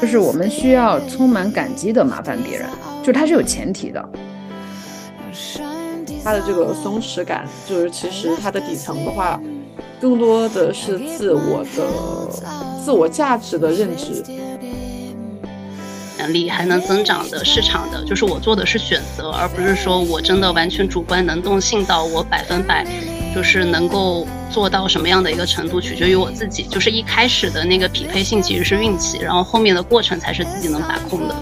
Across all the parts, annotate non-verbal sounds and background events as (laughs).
就是我们需要充满感激的麻烦别人，就它是有前提的。他的这个松弛感，就是其实它的底层的话，更多的是自我的自我价值的认知。能力还能增长的市场的，就是我做的是选择，而不是说我真的完全主观能动性到我百分百，就是能够做到什么样的一个程度，取决于我自己。就是一开始的那个匹配性其实是运气，然后后面的过程才是自己能把控的。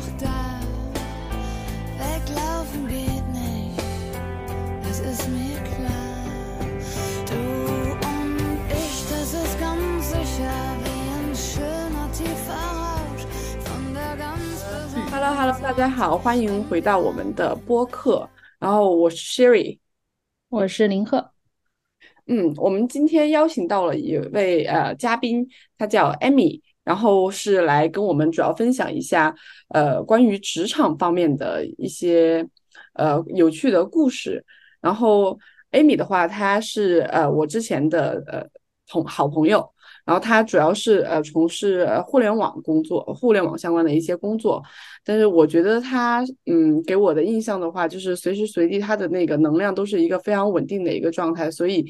Hello，大家好，欢迎回到我们的播客。然后我是 Sherry，我是林鹤。嗯，我们今天邀请到了一位呃嘉宾，他叫 Amy，然后是来跟我们主要分享一下呃关于职场方面的一些呃有趣的故事。然后 Amy 的话，她是呃我之前的呃同好朋友。然后他主要是呃从事互联网工作，互联网相关的一些工作。但是我觉得他嗯给我的印象的话，就是随时随地他的那个能量都是一个非常稳定的一个状态。所以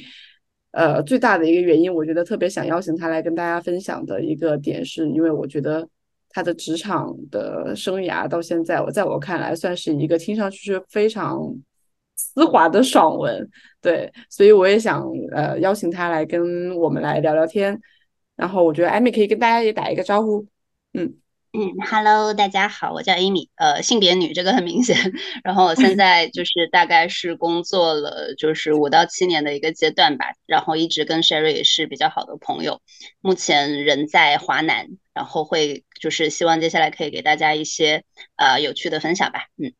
呃最大的一个原因，我觉得特别想邀请他来跟大家分享的一个点，是因为我觉得他的职场的生涯到现在，我在我看来算是一个听上去是非常丝滑的爽文。对，所以我也想呃邀请他来跟我们来聊聊天。然后我觉得艾米可以跟大家也打一个招呼，嗯嗯，Hello，大家好，我叫 Amy，呃，性别女，这个很明显。然后我现在就是大概是工作了就是五到七年的一个阶段吧，然后一直跟 Sherry 也是比较好的朋友，目前人在华南，然后会就是希望接下来可以给大家一些呃有趣的分享吧，嗯。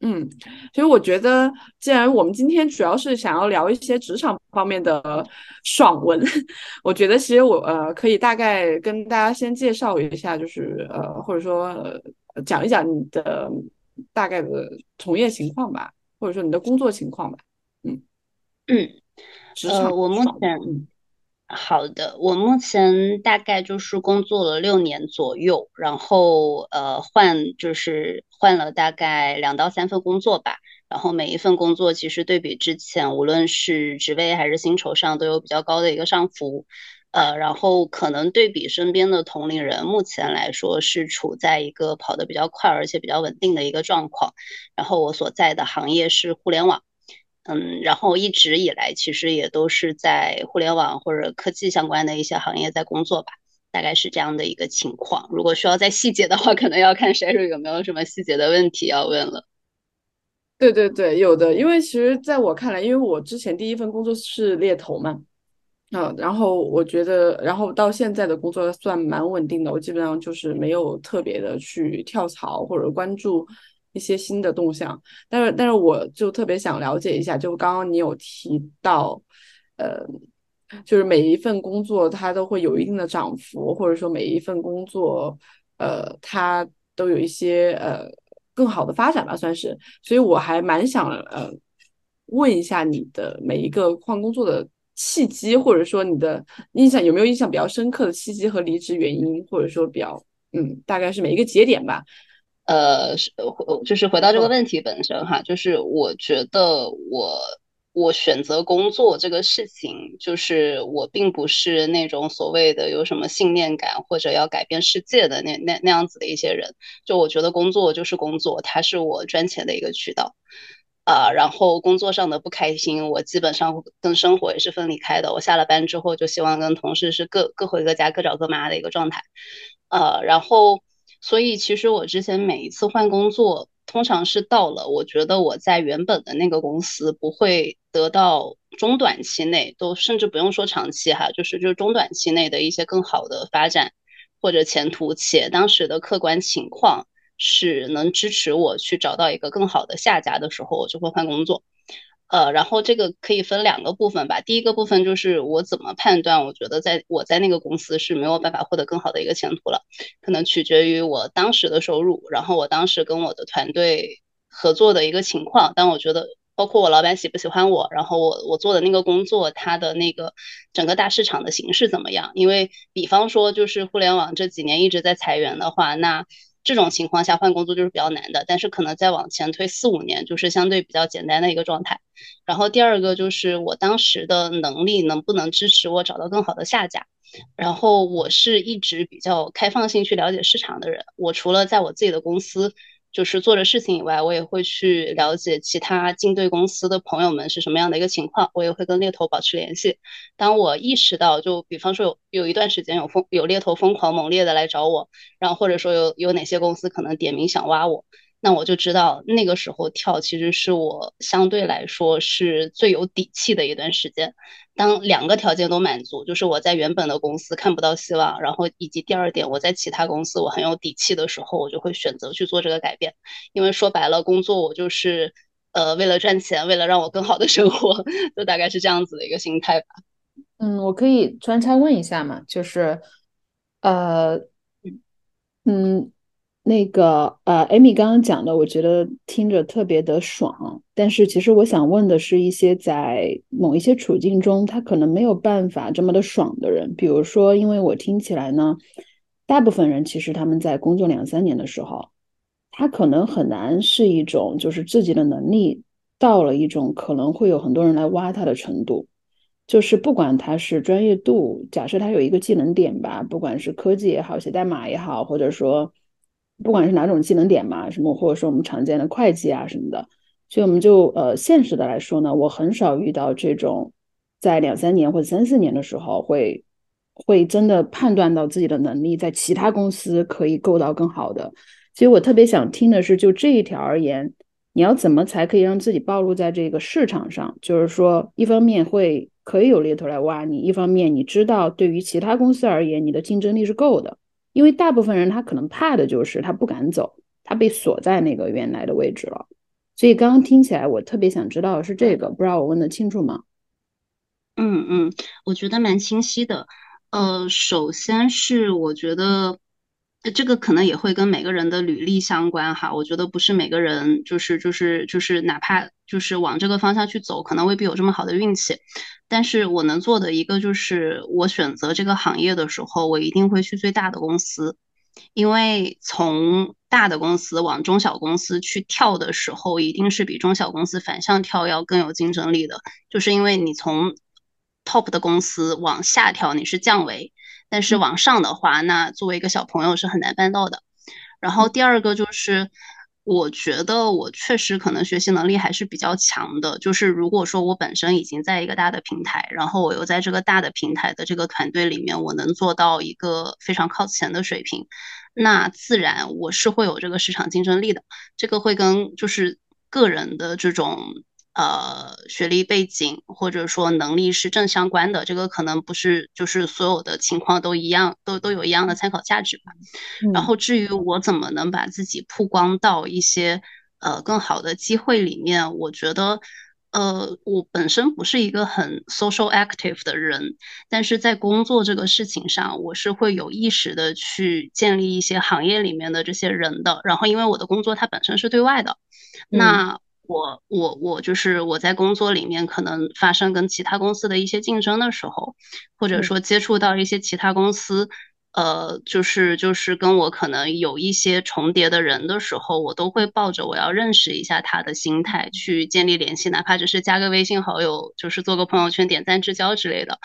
嗯，其实我觉得，既然我们今天主要是想要聊一些职场方面的爽文，(laughs) 我觉得其实我呃可以大概跟大家先介绍一下，就是呃或者说讲一讲你的大概的从业情况吧，或者说你的工作情况吧。嗯嗯，职场我目前。好的，我目前大概就是工作了六年左右，然后呃换就是换了大概两到三份工作吧，然后每一份工作其实对比之前，无论是职位还是薪酬上都有比较高的一个上浮，呃，然后可能对比身边的同龄人，目前来说是处在一个跑得比较快而且比较稳定的一个状况，然后我所在的行业是互联网。嗯，然后一直以来其实也都是在互联网或者科技相关的一些行业在工作吧，大概是这样的一个情况。如果需要再细节的话，可能要看 Sherry 有没有什么细节的问题要问了。对对对，有的，因为其实在我看来，因为我之前第一份工作是猎头嘛，嗯，然后我觉得，然后到现在的工作算蛮稳定的，我基本上就是没有特别的去跳槽或者关注。一些新的动向，但是但是我就特别想了解一下，就刚刚你有提到，呃，就是每一份工作它都会有一定的涨幅，或者说每一份工作，呃，它都有一些呃更好的发展吧，算是。所以我还蛮想呃问一下你的每一个换工作的契机，或者说你的印象有没有印象比较深刻的契机和离职原因，或者说比较嗯大概是每一个节点吧。呃，是，就是回到这个问题本身哈，就是我觉得我我选择工作这个事情，就是我并不是那种所谓的有什么信念感或者要改变世界的那那那样子的一些人。就我觉得工作就是工作，它是我赚钱的一个渠道啊。然后工作上的不开心，我基本上跟生活也是分离开的。我下了班之后，就希望跟同事是各各回各家，各找各妈的一个状态。呃，然后。所以其实我之前每一次换工作，通常是到了我觉得我在原本的那个公司不会得到中短期内都甚至不用说长期哈，就是就是中短期内的一些更好的发展或者前途，且当时的客观情况是能支持我去找到一个更好的下家的时候，我就会换工作。呃，然后这个可以分两个部分吧。第一个部分就是我怎么判断，我觉得在我在那个公司是没有办法获得更好的一个前途了，可能取决于我当时的收入，然后我当时跟我的团队合作的一个情况。但我觉得包括我老板喜不喜欢我，然后我我做的那个工作，它的那个整个大市场的形势怎么样？因为比方说，就是互联网这几年一直在裁员的话，那这种情况下换工作就是比较难的。但是可能再往前推四五年，就是相对比较简单的一个状态。然后第二个就是我当时的能力能不能支持我找到更好的下家？然后我是一直比较开放性去了解市场的人，我除了在我自己的公司。就是做着事情以外，我也会去了解其他竞对公司的朋友们是什么样的一个情况，我也会跟猎头保持联系。当我意识到，就比方说有有一段时间有疯有猎头疯狂猛烈的来找我，然后或者说有有哪些公司可能点名想挖我。那我就知道那个时候跳其实是我相对来说是最有底气的一段时间。当两个条件都满足，就是我在原本的公司看不到希望，然后以及第二点我在其他公司我很有底气的时候，我就会选择去做这个改变。因为说白了，工作我就是呃为了赚钱，为了让我更好的生活，就大概是这样子的一个心态吧。嗯，我可以穿插问一下嘛，就是呃嗯。那个呃，艾米刚刚讲的，我觉得听着特别的爽。但是其实我想问的是一些在某一些处境中，他可能没有办法这么的爽的人。比如说，因为我听起来呢，大部分人其实他们在工作两三年的时候，他可能很难是一种就是自己的能力到了一种可能会有很多人来挖他的程度。就是不管他是专业度，假设他有一个技能点吧，不管是科技也好，写代码也好，或者说。不管是哪种技能点嘛，什么或者说我们常见的会计啊什么的，所以我们就呃现实的来说呢，我很少遇到这种在两三年或者三四年的时候会会真的判断到自己的能力在其他公司可以够到更好的。所以我特别想听的是，就这一条而言，你要怎么才可以让自己暴露在这个市场上？就是说，一方面会可以有猎头来挖你，一方面你知道对于其他公司而言，你的竞争力是够的。因为大部分人他可能怕的就是他不敢走，他被锁在那个原来的位置了。所以刚刚听起来，我特别想知道的是这个，不知道我问的清楚吗？嗯嗯，我觉得蛮清晰的。呃，首先是我觉得。这个可能也会跟每个人的履历相关哈，我觉得不是每个人就是就是就是哪怕就是往这个方向去走，可能未必有这么好的运气。但是我能做的一个就是，我选择这个行业的时候，我一定会去最大的公司，因为从大的公司往中小公司去跳的时候，一定是比中小公司反向跳要更有竞争力的，就是因为你从 top 的公司往下跳，你是降维。但是往上的话，那作为一个小朋友是很难办到的。然后第二个就是，我觉得我确实可能学习能力还是比较强的。就是如果说我本身已经在一个大的平台，然后我又在这个大的平台的这个团队里面，我能做到一个非常靠前的水平，那自然我是会有这个市场竞争力的。这个会跟就是个人的这种。呃，学历背景或者说能力是正相关的，这个可能不是就是所有的情况都一样，都都有一样的参考价值吧。然后至于我怎么能把自己曝光到一些呃更好的机会里面，我觉得呃我本身不是一个很 social active 的人，但是在工作这个事情上，我是会有意识的去建立一些行业里面的这些人的。然后因为我的工作它本身是对外的，那。我我我就是我在工作里面可能发生跟其他公司的一些竞争的时候，或者说接触到一些其他公司，呃，就是就是跟我可能有一些重叠的人的时候，我都会抱着我要认识一下他的心态去建立联系，哪怕只是加个微信好友，就是做个朋友圈点赞之交之类的。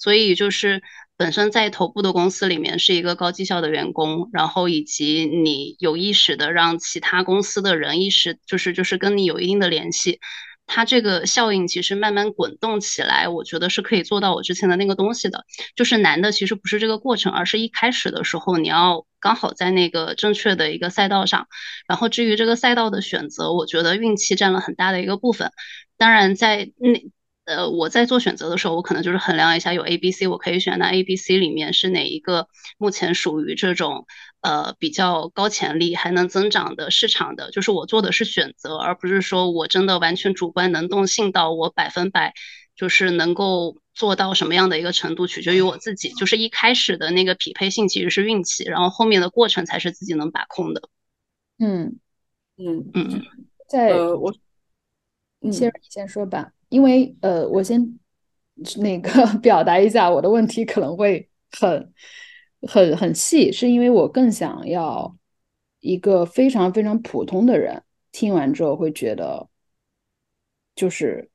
所以就是。本身在头部的公司里面是一个高绩效的员工，然后以及你有意识的让其他公司的人意识，就是就是跟你有一定的联系，它这个效应其实慢慢滚动起来，我觉得是可以做到我之前的那个东西的。就是难的其实不是这个过程，而是一开始的时候你要刚好在那个正确的一个赛道上。然后至于这个赛道的选择，我觉得运气占了很大的一个部分。当然在那。呃，我在做选择的时候，我可能就是衡量一下有 A、B、C，我可以选那 A、B、C 里面是哪一个目前属于这种呃比较高潜力还能增长的市场的，就是我做的是选择，而不是说我真的完全主观能动性到我百分百就是能够做到什么样的一个程度，取决于我自己。就是一开始的那个匹配性其实是运气，然后后面的过程才是自己能把控的。嗯嗯嗯，在呃我。先你先说吧，因为呃，我先那个 (laughs) 表达一下我的问题可能会很很很细，是因为我更想要一个非常非常普通的人听完之后会觉得，就是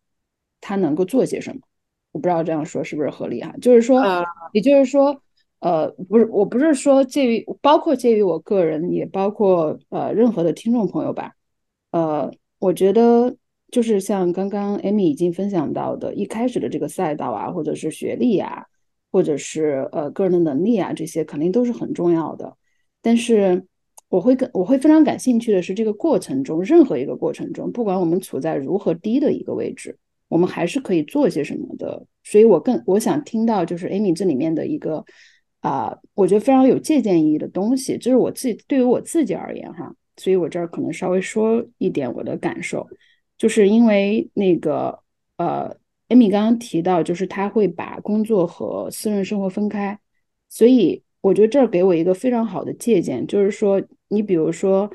他能够做些什么。我不知道这样说是不是合理哈？就是说，也就是说，呃，不是，我不是说介于包括介于我个人，也包括呃任何的听众朋友吧，呃，我觉得。就是像刚刚艾米已经分享到的，一开始的这个赛道啊，或者是学历啊，或者是呃个人的能力啊，这些肯定都是很重要的。但是我会跟我会非常感兴趣的是，这个过程中任何一个过程中，不管我们处在如何低的一个位置，我们还是可以做些什么的。所以我更我想听到就是艾米这里面的一个啊，我觉得非常有借鉴意义的东西，就是我自己对于我自己而言哈，所以我这儿可能稍微说一点我的感受。就是因为那个呃，艾米刚刚提到，就是他会把工作和私人生活分开，所以我觉得这儿给我一个非常好的借鉴，就是说，你比如说，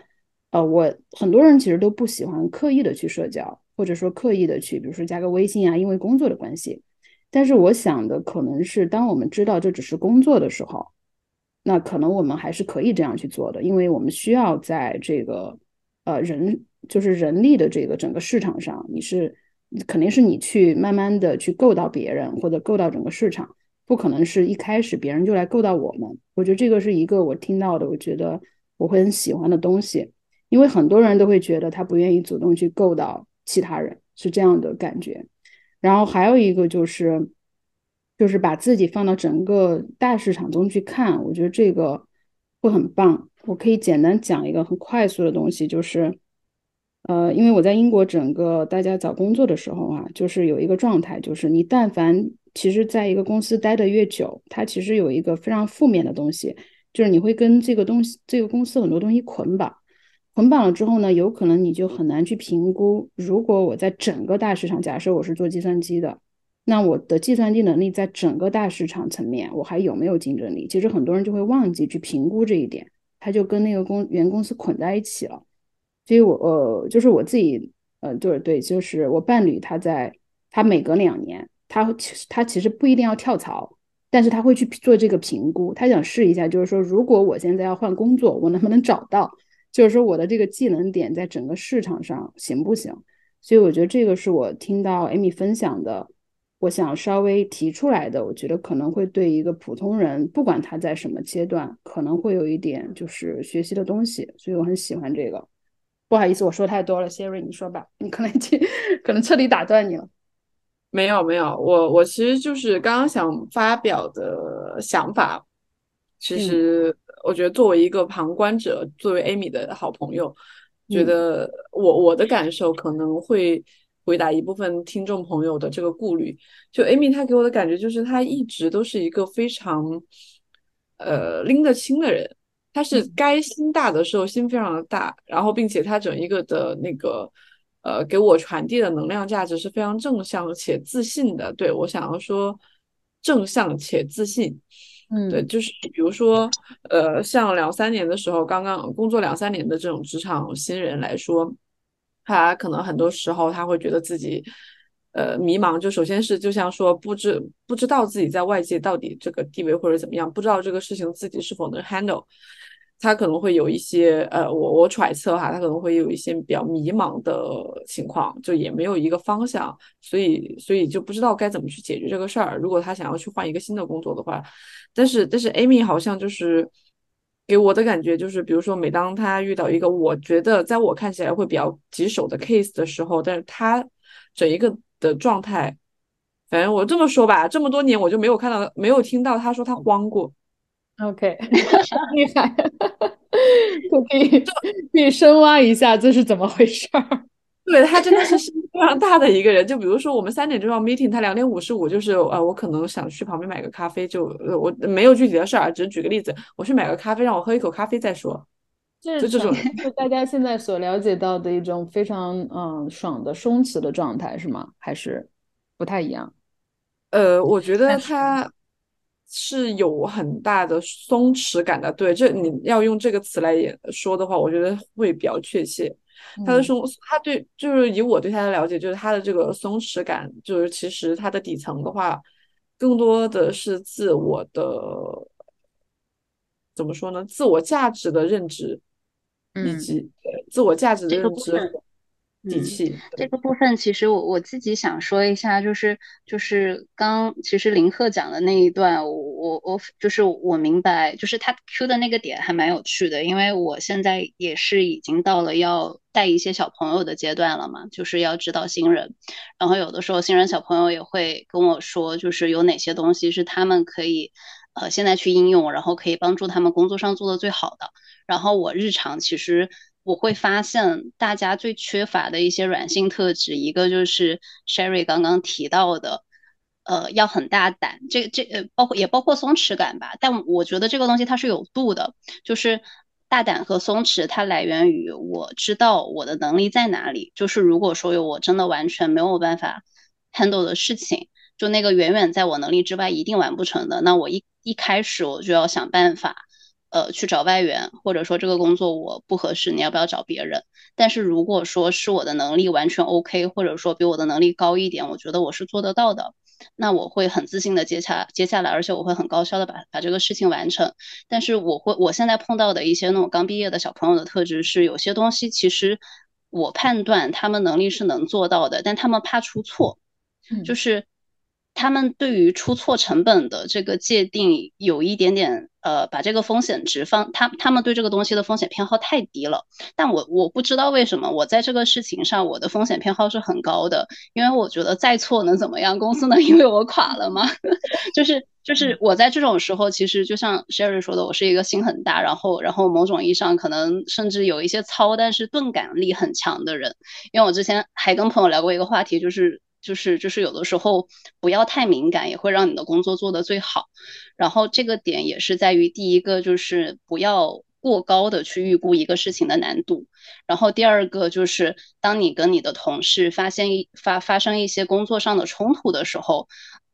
呃，我很多人其实都不喜欢刻意的去社交，或者说刻意的去，比如说加个微信啊，因为工作的关系。但是我想的可能是，当我们知道这只是工作的时候，那可能我们还是可以这样去做的，因为我们需要在这个呃人。就是人力的这个整个市场上，你是肯定是你去慢慢的去够到别人或者够到整个市场，不可能是一开始别人就来够到我们。我觉得这个是一个我听到的，我觉得我会很喜欢的东西，因为很多人都会觉得他不愿意主动去够到其他人，是这样的感觉。然后还有一个就是，就是把自己放到整个大市场中去看，我觉得这个会很棒。我可以简单讲一个很快速的东西，就是。呃，因为我在英国，整个大家找工作的时候啊，就是有一个状态，就是你但凡其实在一个公司待得越久，它其实有一个非常负面的东西，就是你会跟这个东西、这个公司很多东西捆绑，捆绑了之后呢，有可能你就很难去评估，如果我在整个大市场，假设我是做计算机的，那我的计算机能力在整个大市场层面，我还有没有竞争力？其实很多人就会忘记去评估这一点，他就跟那个公原公司捆在一起了。所以，我呃，就是我自己，呃，就是对，就是我伴侣，他在他每隔两年，他其实他其实不一定要跳槽，但是他会去做这个评估，他想试一下，就是说，如果我现在要换工作，我能不能找到？就是说，我的这个技能点在整个市场上行不行？所以，我觉得这个是我听到 Amy 分享的，我想稍微提出来的，我觉得可能会对一个普通人，不管他在什么阶段，可能会有一点就是学习的东西，所以我很喜欢这个。不好意思，我说太多了，Siri，你说吧，你可能 (laughs) 可能彻底打断你了。没有没有，我我其实就是刚刚想发表的想法。其实我觉得作为一个旁观者，作为 Amy 的好朋友，觉得我我的感受可能会回答一部分听众朋友的这个顾虑。就 Amy 她给我的感觉就是，她一直都是一个非常呃拎得清的人。他是该心大的时候心非常的大，然后并且他整一个的那个呃给我传递的能量价值是非常正向且自信的。对我想要说正向且自信，嗯，对，就是比如说呃像两三年的时候，刚刚工作两三年的这种职场新人来说，他可能很多时候他会觉得自己呃迷茫，就首先是就像说不知不知道自己在外界到底这个地位或者怎么样，不知道这个事情自己是否能 handle。他可能会有一些，呃，我我揣测哈，他可能会有一些比较迷茫的情况，就也没有一个方向，所以所以就不知道该怎么去解决这个事儿。如果他想要去换一个新的工作的话，但是但是 Amy 好像就是给我的感觉就是，比如说每当他遇到一个我觉得在我看起来会比较棘手的 case 的时候，但是他整一个的状态，反正我这么说吧，这么多年我就没有看到没有听到他说他慌过。OK，(laughs) 厉害，就可以可以深挖一下这是怎么回事儿。(laughs) 对他真的是心非常大的一个人。就比如说我们三点钟要 meeting，他两点五十五就是呃，我可能想去旁边买个咖啡，就我没有具体的事儿，只是举个例子，我去买个咖啡，让我喝一口咖啡再说。就这种，就大家现在所了解到的一种非常嗯爽的松弛的状态是吗？还是不太一样？呃，我觉得他。是有很大的松弛感的，对，这你要用这个词来说的话，我觉得会比较确切。他的松，他对就是以我对他的了解，就是他的这个松弛感，就是其实他的底层的话，更多的是自我的怎么说呢？自我价值的认知，以及自我价值的认知。底气这个部分，其实我我自己想说一下，就是就是刚其实林鹤讲的那一段，我我我就是我明白，就是他 Q 的那个点还蛮有趣的，因为我现在也是已经到了要带一些小朋友的阶段了嘛，就是要指导新人，然后有的时候新人小朋友也会跟我说，就是有哪些东西是他们可以呃现在去应用，然后可以帮助他们工作上做的最好的，然后我日常其实。我会发现大家最缺乏的一些软性特质，一个就是 Sherry 刚刚提到的，呃，要很大胆，这这呃，包括也包括松弛感吧。但我觉得这个东西它是有度的，就是大胆和松弛，它来源于我知道我的能力在哪里。就是如果说有我真的完全没有办法 handle 的事情，就那个远远在我能力之外，一定完不成的，那我一一开始我就要想办法。呃，去找外援，或者说这个工作我不合适，你要不要找别人？但是如果说是我的能力完全 OK，或者说比我的能力高一点，我觉得我是做得到的，那我会很自信的接下接下来，而且我会很高效的把把这个事情完成。但是我会我现在碰到的一些那种刚毕业的小朋友的特质是，有些东西其实我判断他们能力是能做到的，但他们怕出错，就是。他们对于出错成本的这个界定有一点点，呃，把这个风险值放，他他们对这个东西的风险偏好太低了。但我我不知道为什么，我在这个事情上我的风险偏好是很高的，因为我觉得再错能怎么样？公司能因为我垮了吗？(laughs) 就是就是我在这种时候，其实就像 Sherry 说的，我是一个心很大，然后然后某种意义上可能甚至有一些糙，但是钝感力很强的人。因为我之前还跟朋友聊过一个话题，就是。就是就是有的时候不要太敏感，也会让你的工作做得最好。然后这个点也是在于第一个就是不要过高的去预估一个事情的难度。然后第二个就是当你跟你的同事发现一发发生一些工作上的冲突的时候，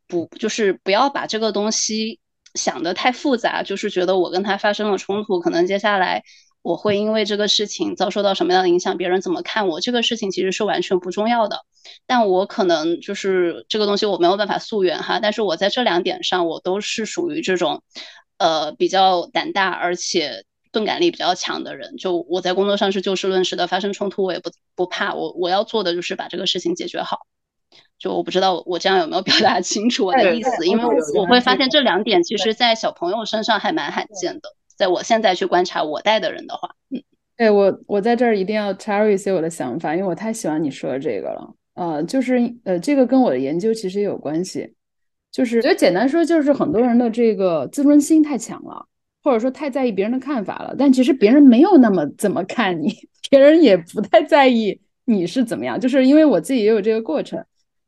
不就是不要把这个东西想得太复杂，就是觉得我跟他发生了冲突，可能接下来。我会因为这个事情遭受到什么样的影响？别人怎么看我？这个事情其实是完全不重要的。但我可能就是这个东西我没有办法溯源哈。但是我在这两点上，我都是属于这种，呃，比较胆大而且钝感力比较强的人。就我在工作上是就事论事的，发生冲突我也不不怕。我我要做的就是把这个事情解决好。就我不知道我这样有没有表达清楚我的意思？因为我会发现这两点其实在小朋友身上还蛮罕见的。在我现在去观察我带的人的话，嗯，对我我在这儿一定要插入一些我的想法，因为我太喜欢你说的这个了，呃，就是呃，这个跟我的研究其实也有关系，就是觉得简单说就是很多人的这个自尊心太强了，或者说太在意别人的看法了，但其实别人没有那么怎么看你，(laughs) 别人也不太在意你是怎么样，就是因为我自己也有这个过程。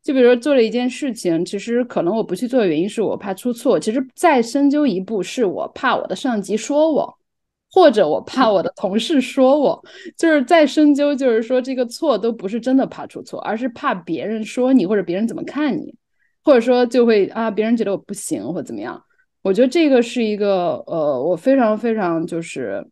就比如说做了一件事情，其实可能我不去做的原因是我怕出错。其实再深究一步，是我怕我的上级说我，或者我怕我的同事说我。就是再深究，就是说这个错都不是真的怕出错，而是怕别人说你，或者别人怎么看你，或者说就会啊，别人觉得我不行或怎么样。我觉得这个是一个呃，我非常非常就是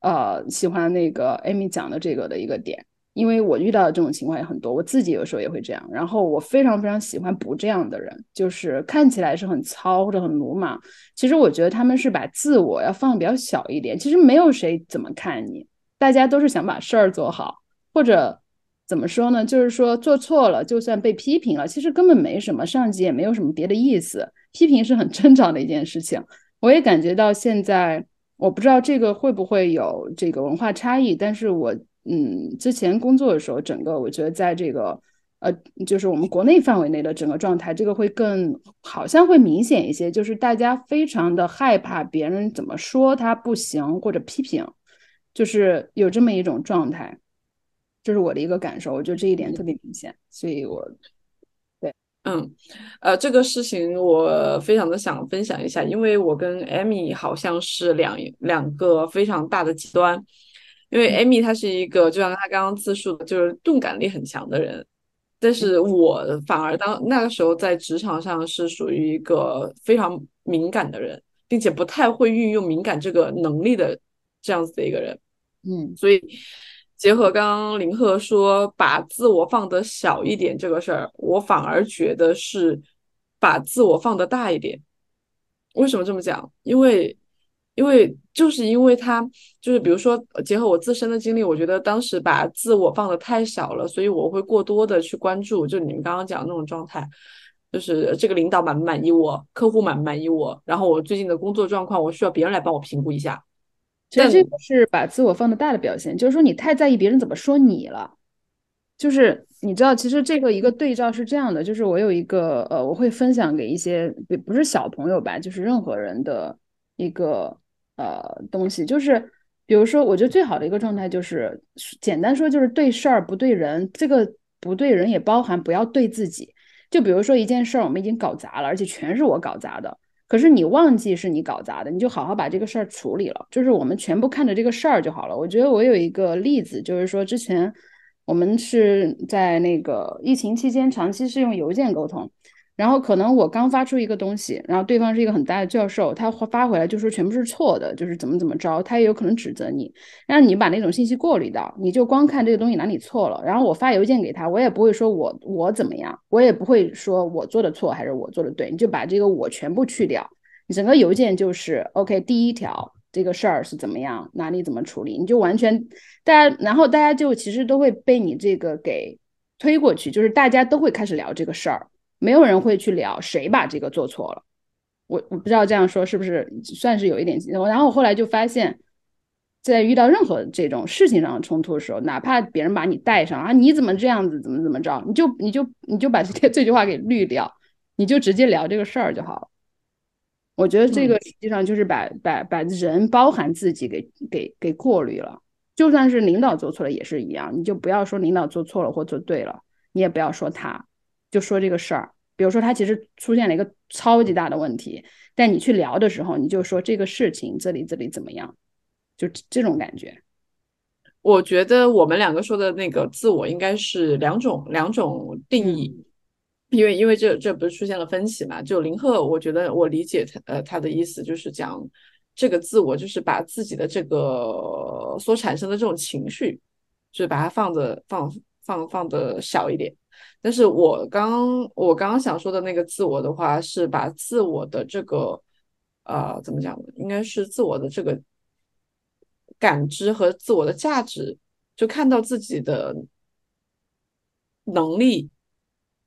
呃喜欢那个 Amy 讲的这个的一个点。因为我遇到的这种情况也很多，我自己有时候也会这样。然后我非常非常喜欢不这样的人，就是看起来是很糙或者很鲁莽，其实我觉得他们是把自我要放比较小一点。其实没有谁怎么看你，大家都是想把事儿做好，或者怎么说呢？就是说做错了，就算被批评了，其实根本没什么，上级也没有什么别的意思，批评是很正常的一件事情。我也感觉到现在，我不知道这个会不会有这个文化差异，但是我。嗯，之前工作的时候，整个我觉得在这个呃，就是我们国内范围内的整个状态，这个会更好像会明显一些，就是大家非常的害怕别人怎么说他不行或者批评，就是有这么一种状态，这是我的一个感受，我觉得这一点特别明显，所以我对，嗯，呃，这个事情我非常的想分享一下，因为我跟 Amy 好像是两两个非常大的极端。因为 Amy 她是一个，就像她刚刚自述的，就是钝感力很强的人，但是我反而当那个时候在职场上是属于一个非常敏感的人，并且不太会运用敏感这个能力的这样子的一个人，嗯，所以结合刚刚林鹤说把自我放得小一点这个事儿，我反而觉得是把自我放得大一点。为什么这么讲？因为，因为就是因为他就是比如说结合我自身的经历，我觉得当时把自我放的太小了，所以我会过多的去关注，就你们刚刚讲的那种状态，就是这个领导满不满意我，客户满不满意我，然后我最近的工作状况，我需要别人来帮我评估一下。其实这个是把自我放的大的表现，就是说你太在意别人怎么说你了。就是你知道，其实这个一个对照是这样的，就是我有一个呃，我会分享给一些不不是小朋友吧，就是任何人的一个呃东西，就是比如说，我觉得最好的一个状态就是简单说就是对事儿不对人，这个不对人也包含不要对自己。就比如说一件事儿我们已经搞砸了，而且全是我搞砸的。可是你忘记是你搞砸的，你就好好把这个事儿处理了。就是我们全部看着这个事儿就好了。我觉得我有一个例子，就是说之前我们是在那个疫情期间长期是用邮件沟通。然后可能我刚发出一个东西，然后对方是一个很大的教授，他发回来就说全部是错的，就是怎么怎么着，他也有可能指责你，让你把那种信息过滤掉，你就光看这个东西哪里错了。然后我发邮件给他，我也不会说我我怎么样，我也不会说我做的错还是我做的对，你就把这个我全部去掉，你整个邮件就是 OK。第一条这个事儿是怎么样，哪里怎么处理，你就完全大家，然后大家就其实都会被你这个给推过去，就是大家都会开始聊这个事儿。没有人会去聊谁把这个做错了，我我不知道这样说是不是算是有一点。然后我后来就发现，在遇到任何这种事情上的冲突的时候，哪怕别人把你带上啊，你怎么这样子，怎么怎么着，你就你就你就把 (laughs) 这些这句话给滤掉，你就直接聊这个事儿就好了。我觉得这个实际上就是把把把人包含自己给给给过滤了。就算是领导做错了也是一样，你就不要说领导做错了或做对了，你也不要说他。就说这个事儿，比如说他其实出现了一个超级大的问题，但你去聊的时候，你就说这个事情这里这里怎么样，就这种感觉。我觉得我们两个说的那个自我应该是两种两种定义，因为因为这这不是出现了分歧嘛？就林鹤，我觉得我理解他呃他的意思就是讲这个自我就是把自己的这个所产生的这种情绪，就是把它放的放放放的小一点。但是我刚我刚刚想说的那个自我的话，是把自我的这个呃怎么讲呢？应该是自我的这个感知和自我的价值，就看到自己的能力，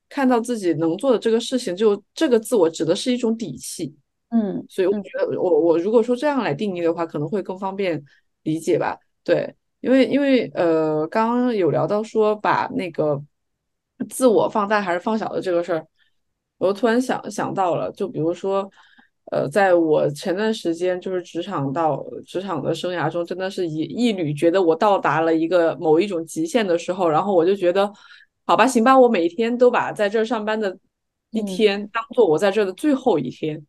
看到自己能做的这个事情，就这个自我指的是一种底气。嗯，所以我觉得我我如果说这样来定义的话，可能会更方便理解吧。对，因为因为呃，刚刚有聊到说把那个。自我放大还是放小的这个事儿，我突然想想到了，就比如说，呃，在我前段时间就是职场到职场的生涯中，真的是一一缕觉得我到达了一个某一种极限的时候，然后我就觉得，好吧，行吧，我每天都把在这儿上班的一天当做我在这儿的最后一天，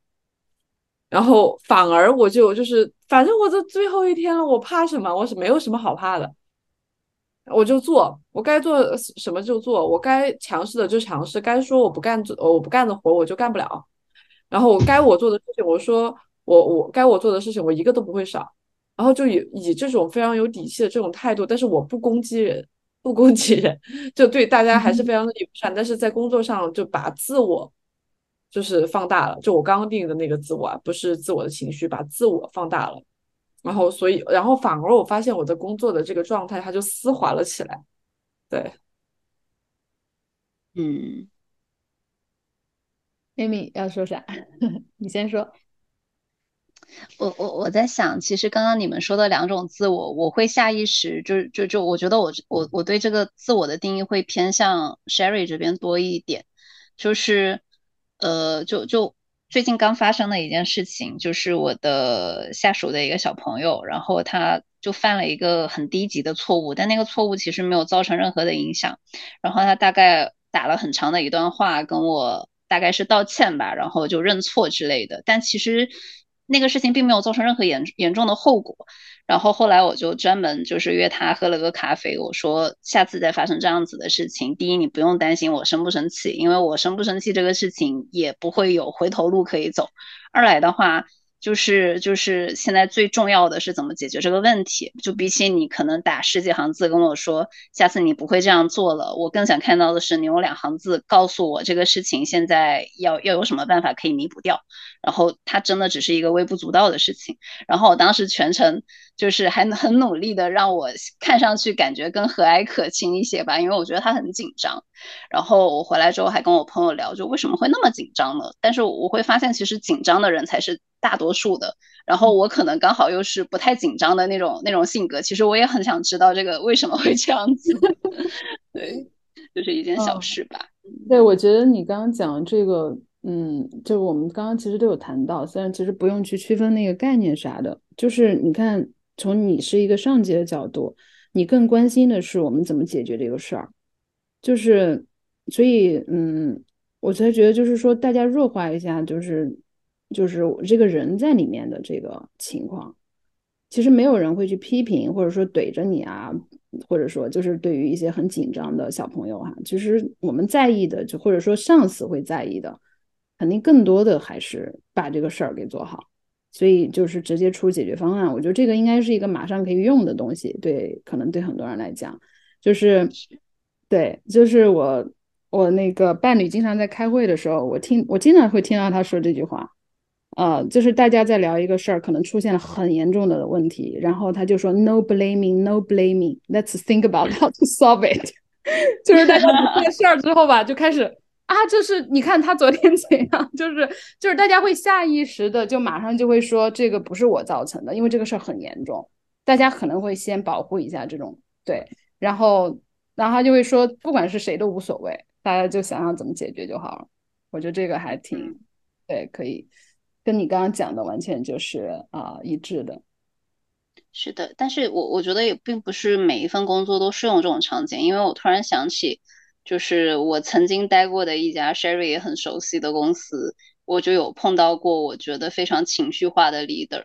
然后反而我就就是，反正我这最后一天了，我怕什么？我是没有什么好怕的。我就做，我该做什么就做，我该强势的就强势，该说我不干做我不干的活我就干不了。然后我该我做的事情，我说我我该我做的事情，我一个都不会少。然后就以以这种非常有底气的这种态度，但是我不攻击人，不攻击人，就对大家还是非常的友善。但是在工作上就把自我就是放大了，就我刚刚定义的那个自我，啊，不是自我的情绪，把自我放大了。然后，所以，然后反而我发现我的工作的这个状态，它就丝滑了起来。对，嗯，Amy 要说啥？(laughs) 你先说。我我我在想，其实刚刚你们说的两种自我，我会下意识就就就，我觉得我我我对这个自我的定义会偏向 Sherry 这边多一点，就是呃，就就。最近刚发生的一件事情，就是我的下属的一个小朋友，然后他就犯了一个很低级的错误，但那个错误其实没有造成任何的影响。然后他大概打了很长的一段话，跟我大概是道歉吧，然后就认错之类的。但其实那个事情并没有造成任何严严重的后果。然后后来我就专门就是约他喝了个咖啡，我说下次再发生这样子的事情，第一你不用担心我生不生气，因为我生不生气这个事情也不会有回头路可以走。二来的话，就是就是现在最重要的是怎么解决这个问题。就比起你可能打十几行字跟我说下次你不会这样做了，我更想看到的是你用两行字告诉我这个事情现在要要有什么办法可以弥补掉。然后它真的只是一个微不足道的事情。然后我当时全程就是还很努力的让我看上去感觉更和蔼可亲一些吧，因为我觉得他很紧张。然后我回来之后还跟我朋友聊，就为什么会那么紧张呢？但是我会发现其实紧张的人才是。大多数的，然后我可能刚好又是不太紧张的那种那种性格，其实我也很想知道这个为什么会这样子。(laughs) 对，就是一件小事吧。对，我觉得你刚刚讲这个，嗯，就我们刚刚其实都有谈到，虽然其实不用去区分那个概念啥的，就是你看，从你是一个上级的角度，你更关心的是我们怎么解决这个事儿，就是所以，嗯，我才觉得就是说大家弱化一下，就是。就是我这个人在里面的这个情况，其实没有人会去批评，或者说怼着你啊，或者说就是对于一些很紧张的小朋友哈，其实我们在意的，就或者说上司会在意的，肯定更多的还是把这个事儿给做好。所以就是直接出解决方案，我觉得这个应该是一个马上可以用的东西。对，可能对很多人来讲，就是对，就是我我那个伴侣经常在开会的时候，我听我经常会听到他说这句话。呃，就是大家在聊一个事儿，可能出现了很严重的问题，然后他就说 “No blaming, no blaming, let's think about (laughs) how to solve it。(laughs) ”就是大家这个事儿之后吧，就开始啊，就是你看他昨天 (laughs) 怎样，就是就是大家会下意识的就马上就会说这个不是我造成的，因为这个事儿很严重，大家可能会先保护一下这种对，然后然后他就会说不管是谁都无所谓，大家就想想怎么解决就好了。我觉得这个还挺对，可以。跟你刚刚讲的完全就是啊一致的，是的，但是我我觉得也并不是每一份工作都适用这种场景，因为我突然想起，就是我曾经待过的一家 Sherry 也很熟悉的公司，我就有碰到过，我觉得非常情绪化的 leader，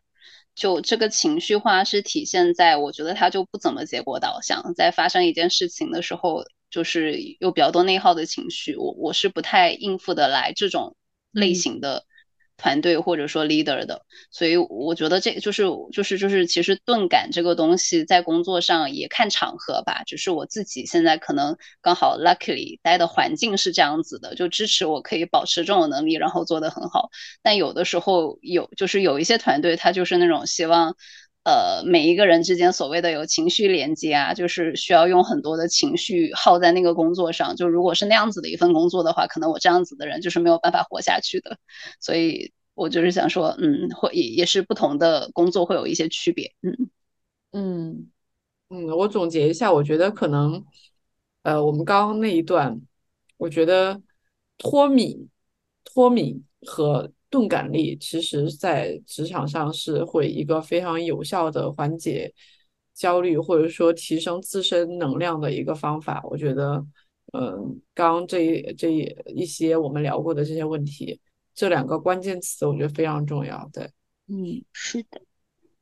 就这个情绪化是体现在我觉得他就不怎么结果导向，在发生一件事情的时候，就是有比较多内耗的情绪，我我是不太应付得来这种类型的。团队或者说 leader 的，所以我觉得这就是就是就是其实钝感这个东西在工作上也看场合吧，只是我自己现在可能刚好 luckily 待的环境是这样子的，就支持我可以保持这种能力，然后做得很好。但有的时候有就是有一些团队他就是那种希望。呃，每一个人之间所谓的有情绪连接啊，就是需要用很多的情绪耗在那个工作上。就如果是那样子的一份工作的话，可能我这样子的人就是没有办法活下去的。所以我就是想说，嗯，会也也是不同的工作会有一些区别。嗯嗯嗯，我总结一下，我觉得可能，呃，我们刚刚那一段，我觉得脱敏、脱敏和。钝感力其实，在职场上是会一个非常有效的缓解焦虑，或者说提升自身能量的一个方法。我觉得，嗯，刚这这一些我们聊过的这些问题，这两个关键词，我觉得非常重要。对，嗯，是的，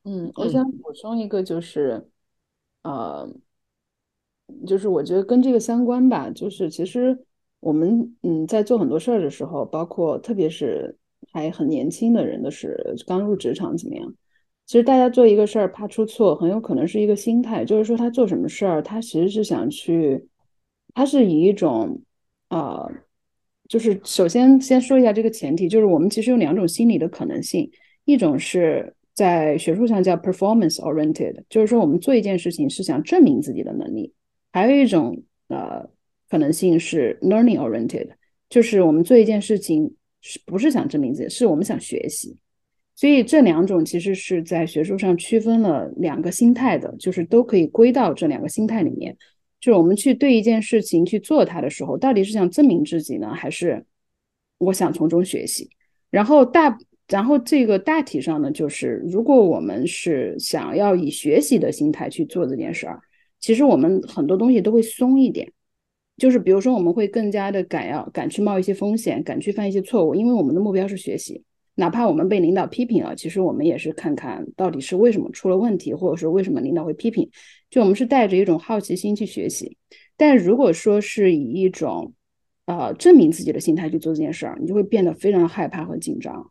嗯，我想补充一个，就是，呃，就是我觉得跟这个相关吧，就是其实我们嗯在做很多事儿的时候，包括特别是。还很年轻的人的是刚入职场怎么样？其实大家做一个事儿怕出错，很有可能是一个心态，就是说他做什么事儿，他其实是想去，他是以一种，呃，就是首先先说一下这个前提，就是我们其实有两种心理的可能性，一种是在学术上叫 performance oriented，就是说我们做一件事情是想证明自己的能力，还有一种呃可能性是 learning oriented，就是我们做一件事情。是不是想证明自己？是我们想学习，所以这两种其实是在学术上区分了两个心态的，就是都可以归到这两个心态里面。就是我们去对一件事情去做它的时候，到底是想证明自己呢，还是我想从中学习？然后大，然后这个大体上呢，就是如果我们是想要以学习的心态去做这件事儿，其实我们很多东西都会松一点。就是比如说，我们会更加的敢要敢去冒一些风险，敢去犯一些错误，因为我们的目标是学习。哪怕我们被领导批评了，其实我们也是看看到底是为什么出了问题，或者说为什么领导会批评。就我们是带着一种好奇心去学习。但如果说是以一种呃证明自己的心态去做这件事儿，你就会变得非常害怕和紧张。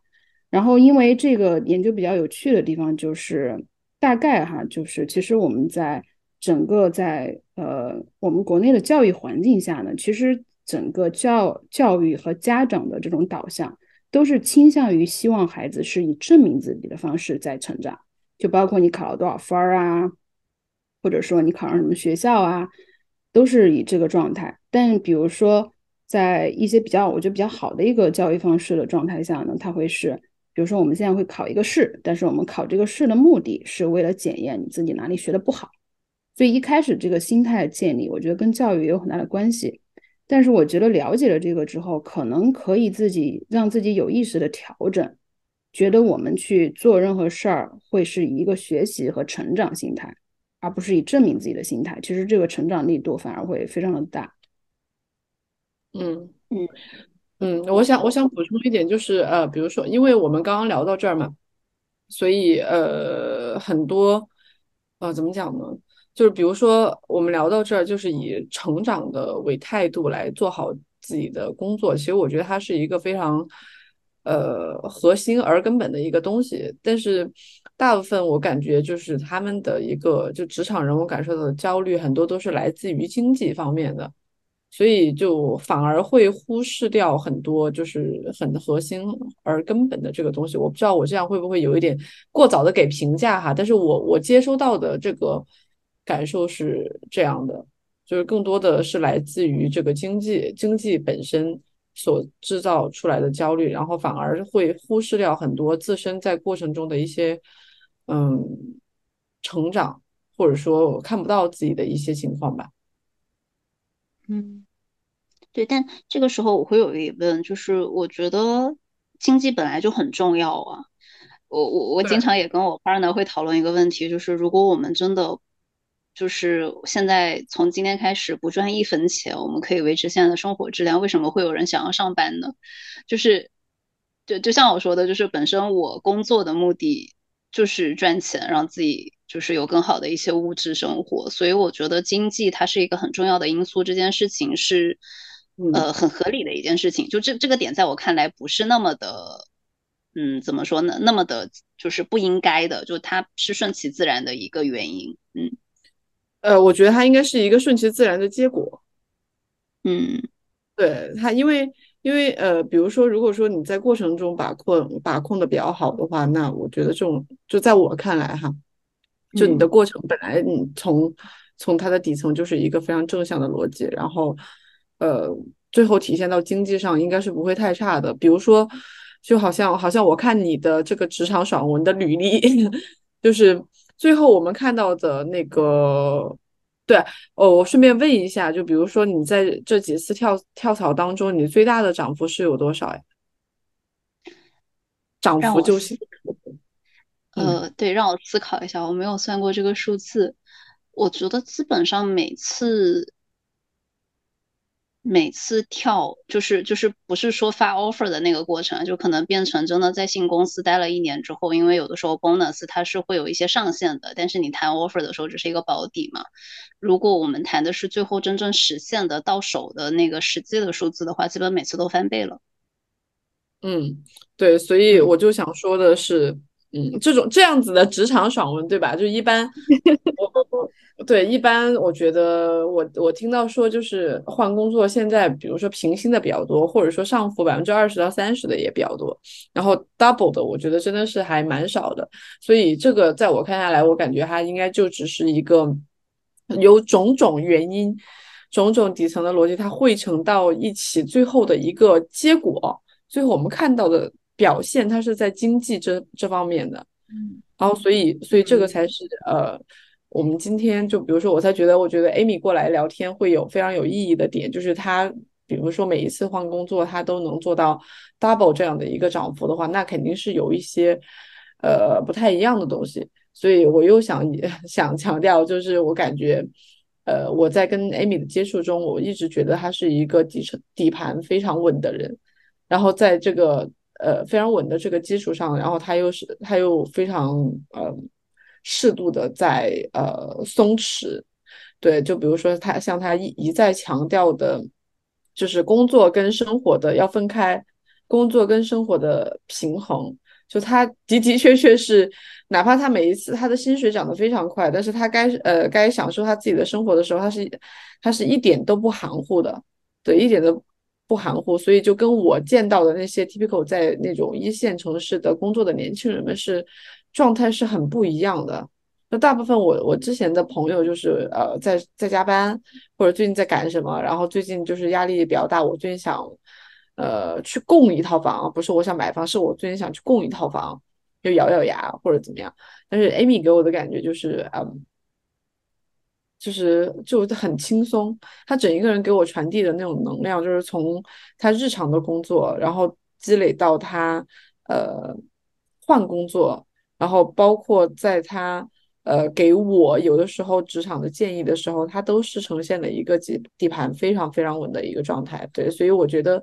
然后因为这个研究比较有趣的地方就是大概哈，就是其实我们在整个在呃我们国内的教育环境下呢，其实整个教教育和家长的这种导向都是倾向于希望孩子是以证明自己的方式在成长，就包括你考了多少分儿啊，或者说你考上什么学校啊，都是以这个状态。但比如说在一些比较我觉得比较好的一个教育方式的状态下呢，它会是，比如说我们现在会考一个试，但是我们考这个试的目的是为了检验你自己哪里学的不好。所以一开始这个心态建立，我觉得跟教育也有很大的关系。但是我觉得了解了这个之后，可能可以自己让自己有意识的调整，觉得我们去做任何事儿会是以一个学习和成长心态，而不是以证明自己的心态。其实这个成长力度反而会非常的大。嗯嗯嗯，我想我想补充一点，就是呃，比如说，因为我们刚刚聊到这儿嘛，所以呃，很多呃，怎么讲呢？就是比如说，我们聊到这儿，就是以成长的为态度来做好自己的工作。其实我觉得它是一个非常呃核心而根本的一个东西。但是大部分我感觉就是他们的一个就职场人，我感受到的焦虑很多都是来自于经济方面的，所以就反而会忽视掉很多就是很核心而根本的这个东西。我不知道我这样会不会有一点过早的给评价哈？但是我我接收到的这个。感受是这样的，就是更多的是来自于这个经济经济本身所制造出来的焦虑，然后反而会忽视掉很多自身在过程中的一些嗯成长，或者说我看不到自己的一些情况吧。嗯，对，但这个时候我会有疑问，就是我觉得经济本来就很重要啊。我我我经常也跟我 partner 会讨论一个问题，就是如果我们真的就是现在从今天开始不赚一分钱，我们可以维持现在的生活质量。为什么会有人想要上班呢？就是，就就像我说的，就是本身我工作的目的就是赚钱，让自己就是有更好的一些物质生活。所以我觉得经济它是一个很重要的因素，这件事情是呃很合理的一件事情。就这这个点在我看来不是那么的，嗯，怎么说呢？那么的就是不应该的，就它是顺其自然的一个原因，嗯。呃，我觉得它应该是一个顺其自然的结果。嗯，对它，因为因为呃，比如说，如果说你在过程中把控把控的比较好的话，那我觉得这种就在我看来哈，就你的过程本来你从从它的底层就是一个非常正向的逻辑，然后呃，最后体现到经济上应该是不会太差的。比如说，就好像好像我看你的这个职场爽文的履历，(laughs) 就是。最后我们看到的那个，对哦，我顺便问一下，就比如说你在这几次跳跳槽当中，你最大的涨幅是有多少呀？涨幅就是，呃，对，让我思考一下，我没有算过这个数字，我觉得基本上每次。每次跳就是就是不是说发 offer 的那个过程，就可能变成真的在新公司待了一年之后，因为有的时候 bonus 它是会有一些上限的，但是你谈 offer 的时候只是一个保底嘛。如果我们谈的是最后真正实现的到手的那个实际的数字的话，基本每次都翻倍了。嗯，对，所以我就想说的是。嗯，这种这样子的职场爽文，对吧？就一般，(laughs) 对，一般我觉得我我听到说就是换工作，现在比如说平薪的比较多，或者说上浮百分之二十到三十的也比较多，然后 double 的我觉得真的是还蛮少的。所以这个在我看下来，我感觉它应该就只是一个有种种原因、种种底层的逻辑，它汇成到一起最后的一个结果。最后我们看到的。表现它是在经济这这方面的，嗯，然后所以所以这个才是呃，我们今天就比如说我才觉得，我觉得 Amy 过来聊天会有非常有意义的点，就是他比如说每一次换工作，他都能做到 double 这样的一个涨幅的话，那肯定是有一些呃不太一样的东西。所以我又想 (laughs) 想强调，就是我感觉呃我在跟 Amy 的接触中，我一直觉得他是一个底层底盘非常稳的人，然后在这个。呃，非常稳的这个基础上，然后他又是他又非常呃适度的在呃松弛，对，就比如说他像他一一再强调的，就是工作跟生活的要分开，工作跟生活的平衡，就他的的确确是，哪怕他每一次他的薪水涨得非常快，但是他该呃该享受他自己的生活的时候，他是他是一点都不含糊的，对，一点都不含糊。所以就跟我见到的那些 typical 在那种一线城市的工作的年轻人们是状态是很不一样的。那大部分我我之前的朋友就是呃在在加班或者最近在赶什么，然后最近就是压力比较大，我最近想。呃，去供一套房，不是我想买房，是我最近想去供一套房，就咬咬牙或者怎么样。但是 Amy 给我的感觉就是，嗯，就是就很轻松。他整一个人给我传递的那种能量，就是从他日常的工作，然后积累到他呃换工作，然后包括在他呃给我有的时候职场的建议的时候，他都是呈现了一个底底盘非常非常稳的一个状态。对，所以我觉得。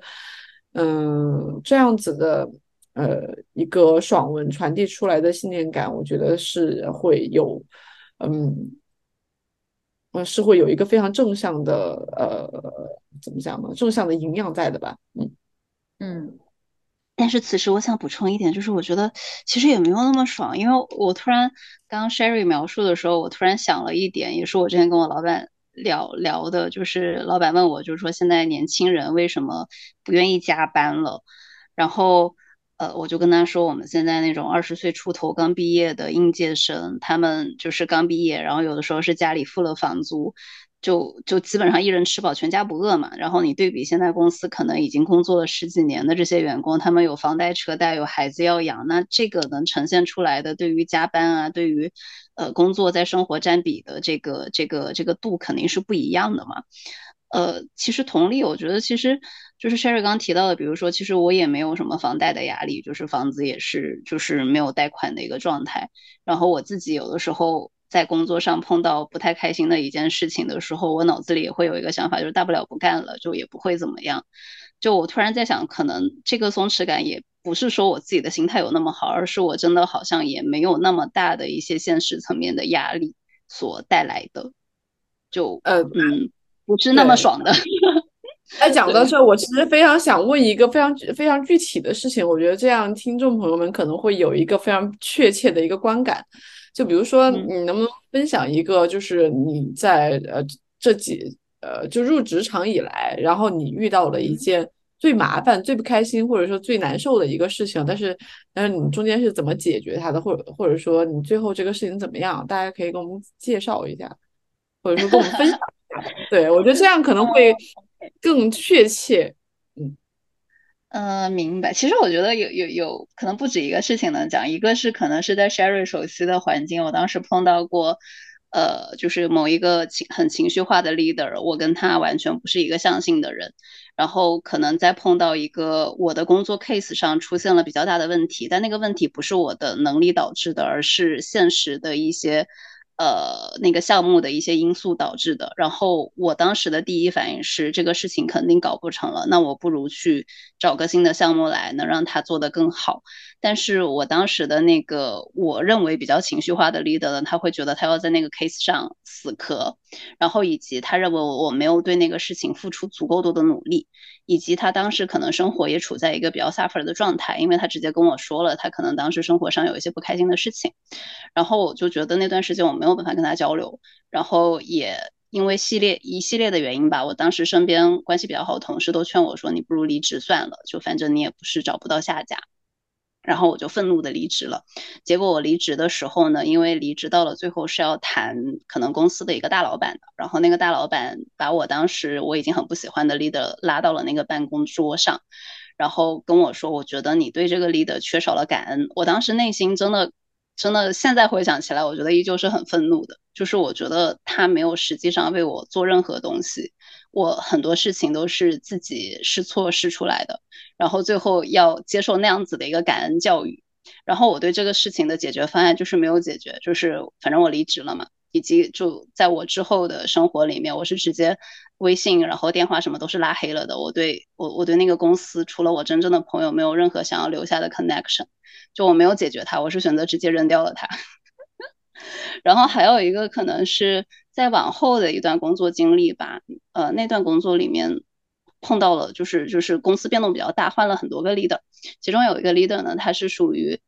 嗯，这样子的呃一个爽文传递出来的信念感，我觉得是会有，嗯，呃是会有一个非常正向的呃怎么讲呢？正向的营养在的吧？嗯嗯。但是此时我想补充一点，就是我觉得其实也没有那么爽，因为我突然刚刚 Sherry 描述的时候，我突然想了一点，也是我之前跟我老板。聊聊的就是老板问我，就是说现在年轻人为什么不愿意加班了？然后呃，我就跟他说，我们现在那种二十岁出头刚毕业的应届生，他们就是刚毕业，然后有的时候是家里付了房租，就就基本上一人吃饱全家不饿嘛。然后你对比现在公司可能已经工作了十几年的这些员工，他们有房贷车贷，有孩子要养，那这个能呈现出来的对于加班啊，对于。呃，工作在生活占比的这个这个这个度肯定是不一样的嘛。呃，其实同理，我觉得其实就是 Sherry 刚提到的，比如说，其实我也没有什么房贷的压力，就是房子也是就是没有贷款的一个状态。然后我自己有的时候在工作上碰到不太开心的一件事情的时候，我脑子里也会有一个想法，就是大不了不干了，就也不会怎么样。就我突然在想，可能这个松弛感也。不是说我自己的心态有那么好，而是我真的好像也没有那么大的一些现实层面的压力所带来的，就呃嗯，不是那么爽的。(laughs) 哎，讲到这，我其实非常想问一个非常非常具体的事情，我觉得这样听众朋友们可能会有一个非常确切的一个观感。就比如说，你能不能分享一个，就是你在呃这几呃就入职场以来，然后你遇到了一件。最麻烦、最不开心，或者说最难受的一个事情，但是，但是你中间是怎么解决它的，或者或者说你最后这个事情怎么样？大家可以跟我们介绍一下，或者说跟我们分享一下。对我觉得这样可能会更确切。嗯，明白。其实我觉得有有有可能不止一个事情能讲，一个是可能是在 Sherry 熟悉的环境，我当时碰到过。呃，就是某一个情很情绪化的 leader，我跟他完全不是一个相性的人。然后可能在碰到一个我的工作 case 上出现了比较大的问题，但那个问题不是我的能力导致的，而是现实的一些。呃，那个项目的一些因素导致的。然后我当时的第一反应是，这个事情肯定搞不成了，那我不如去找个新的项目来，能让他做得更好。但是我当时的那个我认为比较情绪化的 leader 呢，他会觉得他要在那个 case 上死磕，然后以及他认为我没有对那个事情付出足够多的努力，以及他当时可能生活也处在一个比较 suffer 的状态，因为他直接跟我说了，他可能当时生活上有一些不开心的事情。然后我就觉得那段时间我没有。办法跟他交流，然后也因为系列一系列的原因吧，我当时身边关系比较好的同事都劝我说：“你不如离职算了，就反正你也不是找不到下家。”然后我就愤怒的离职了。结果我离职的时候呢，因为离职到了最后是要谈可能公司的一个大老板的，然后那个大老板把我当时我已经很不喜欢的 leader 拉到了那个办公桌上，然后跟我说：“我觉得你对这个 leader 缺少了感恩。”我当时内心真的。真的，现在回想起来，我觉得依旧是很愤怒的。就是我觉得他没有实际上为我做任何东西，我很多事情都是自己试错试出来的，然后最后要接受那样子的一个感恩教育。然后我对这个事情的解决方案就是没有解决，就是反正我离职了嘛。以及就在我之后的生活里面，我是直接微信，然后电话什么都是拉黑了的。我对我我对那个公司，除了我真正的朋友，没有任何想要留下的 connection。就我没有解决它，我是选择直接扔掉了它。(laughs) 然后还有一个可能是在往后的一段工作经历吧，呃，那段工作里面碰到了，就是就是公司变动比较大，换了很多个 leader，其中有一个 leader 呢，他是属于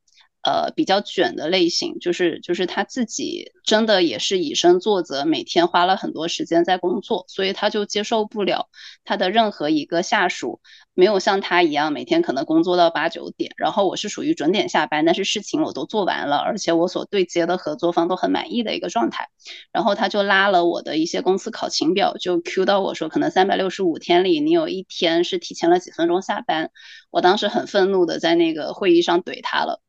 呃比较卷的类型，就是就是他自己真的也是以身作则，每天花了很多时间在工作，所以他就接受不了他的任何一个下属没有像他一样每天可能工作到八九点，然后我是属于准点下班，但是事情我都做完了，而且我所对接的合作方都很满意的一个状态，然后他就拉了我的一些公司考勤表，就 Q 到我说，可能三百六十五天里你有一天是提前了几分钟下班，我当时很愤怒的在那个会议上怼他了。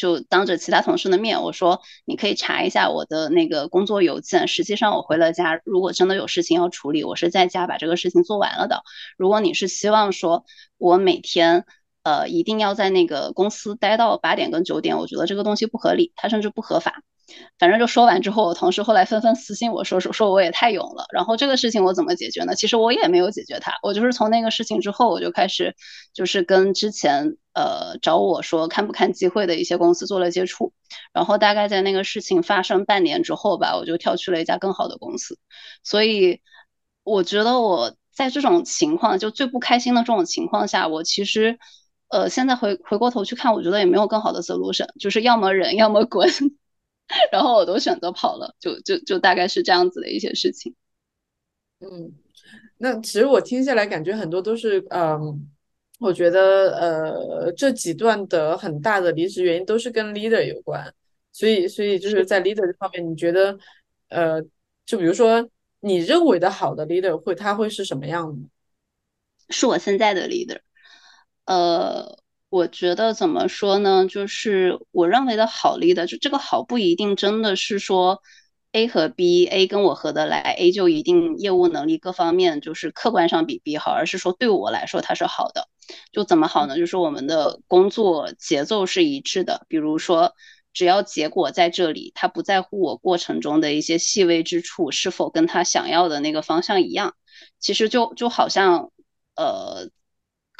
就当着其他同事的面，我说你可以查一下我的那个工作邮件。实际上我回了家，如果真的有事情要处理，我是在家把这个事情做完了的。如果你是希望说我每天呃一定要在那个公司待到八点跟九点，我觉得这个东西不合理，它甚至不合法。反正就说完之后，我同事后来纷纷私信我说说说我也太勇了。然后这个事情我怎么解决呢？其实我也没有解决它，我就是从那个事情之后，我就开始就是跟之前呃找我说看不看机会的一些公司做了接触。然后大概在那个事情发生半年之后吧，我就跳去了一家更好的公司。所以我觉得我在这种情况就最不开心的这种情况下，我其实呃现在回回过头去看，我觉得也没有更好的 solution，就是要么忍，要么滚。然后我都选择跑了，就就就大概是这样子的一些事情。嗯，那其实我听下来感觉很多都是，嗯，我觉得呃这几段的很大的离职原因都是跟 leader 有关，所以所以就是在 leader 这方面，你觉得呃就比如说你认为的好的 leader 会他会是什么样的？是我现在的 leader，呃。我觉得怎么说呢？就是我认为的好 leader，就这个好不一定真的是说 A 和 B，A 跟我合得来，A 就一定业务能力各方面就是客观上比 B 好，而是说对我来说它是好的。就怎么好呢？就是我们的工作节奏是一致的，比如说只要结果在这里，他不在乎我过程中的一些细微之处是否跟他想要的那个方向一样。其实就就好像呃。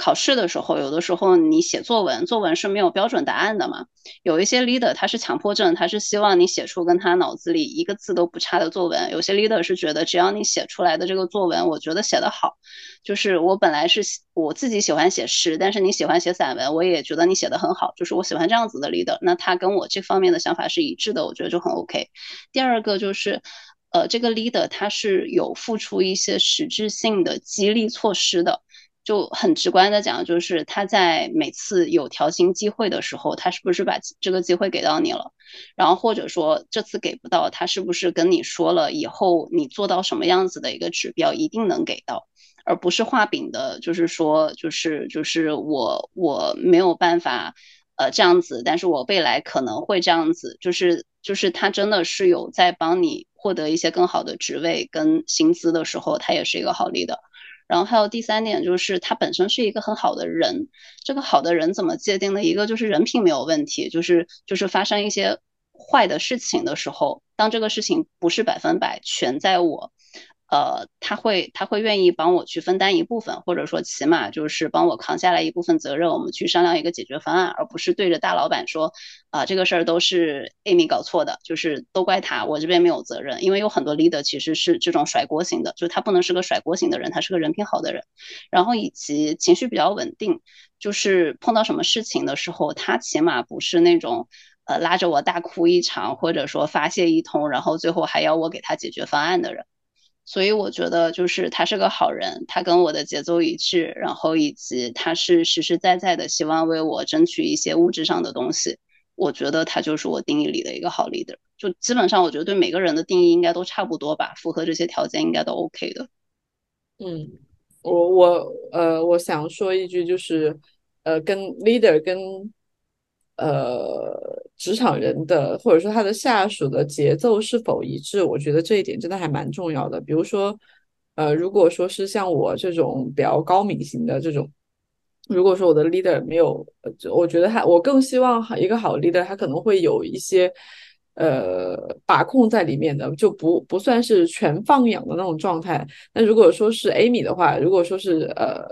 考试的时候，有的时候你写作文，作文是没有标准答案的嘛。有一些 leader 他是强迫症，他是希望你写出跟他脑子里一个字都不差的作文。有些 leader 是觉得只要你写出来的这个作文，我觉得写得好。就是我本来是我自己喜欢写诗，但是你喜欢写散文，我也觉得你写的很好。就是我喜欢这样子的 leader，那他跟我这方面的想法是一致的，我觉得就很 OK。第二个就是，呃，这个 leader 他是有付出一些实质性的激励措施的。就很直观的讲，就是他在每次有调薪机会的时候，他是不是把这个机会给到你了？然后或者说这次给不到，他是不是跟你说了以后你做到什么样子的一个指标一定能给到，而不是画饼的，就是说就是就是我我没有办法呃这样子，但是我未来可能会这样子，就是就是他真的是有在帮你获得一些更好的职位跟薪资的时候，他也是一个好力的。然后还有第三点，就是他本身是一个很好的人。这个好的人怎么界定呢？一个就是人品没有问题，就是就是发生一些坏的事情的时候，当这个事情不是百分百全在我。呃，他会他会愿意帮我去分担一部分，或者说起码就是帮我扛下来一部分责任，我们去商量一个解决方案，而不是对着大老板说啊这个事儿都是 Amy 搞错的，就是都怪他，我这边没有责任。因为有很多 leader 其实是这种甩锅型的，就他不能是个甩锅型的人，他是个人品好的人，然后以及情绪比较稳定，就是碰到什么事情的时候，他起码不是那种呃拉着我大哭一场，或者说发泄一通，然后最后还要我给他解决方案的人。所以我觉得，就是他是个好人，他跟我的节奏一致，然后以及他是实实在在的希望为我争取一些物质上的东西。我觉得他就是我定义里的一个好 leader。就基本上，我觉得对每个人的定义应该都差不多吧，符合这些条件应该都 OK 的。嗯，我我呃，我想说一句，就是呃，跟 leader 跟呃。职场人的或者说他的下属的节奏是否一致？我觉得这一点真的还蛮重要的。比如说，呃，如果说是像我这种比较高敏型的这种，如果说我的 leader 没有，我觉得他，我更希望一个好 leader，他可能会有一些呃把控在里面的，就不不算是全放养的那种状态。那如果说是 Amy 的话，如果说是呃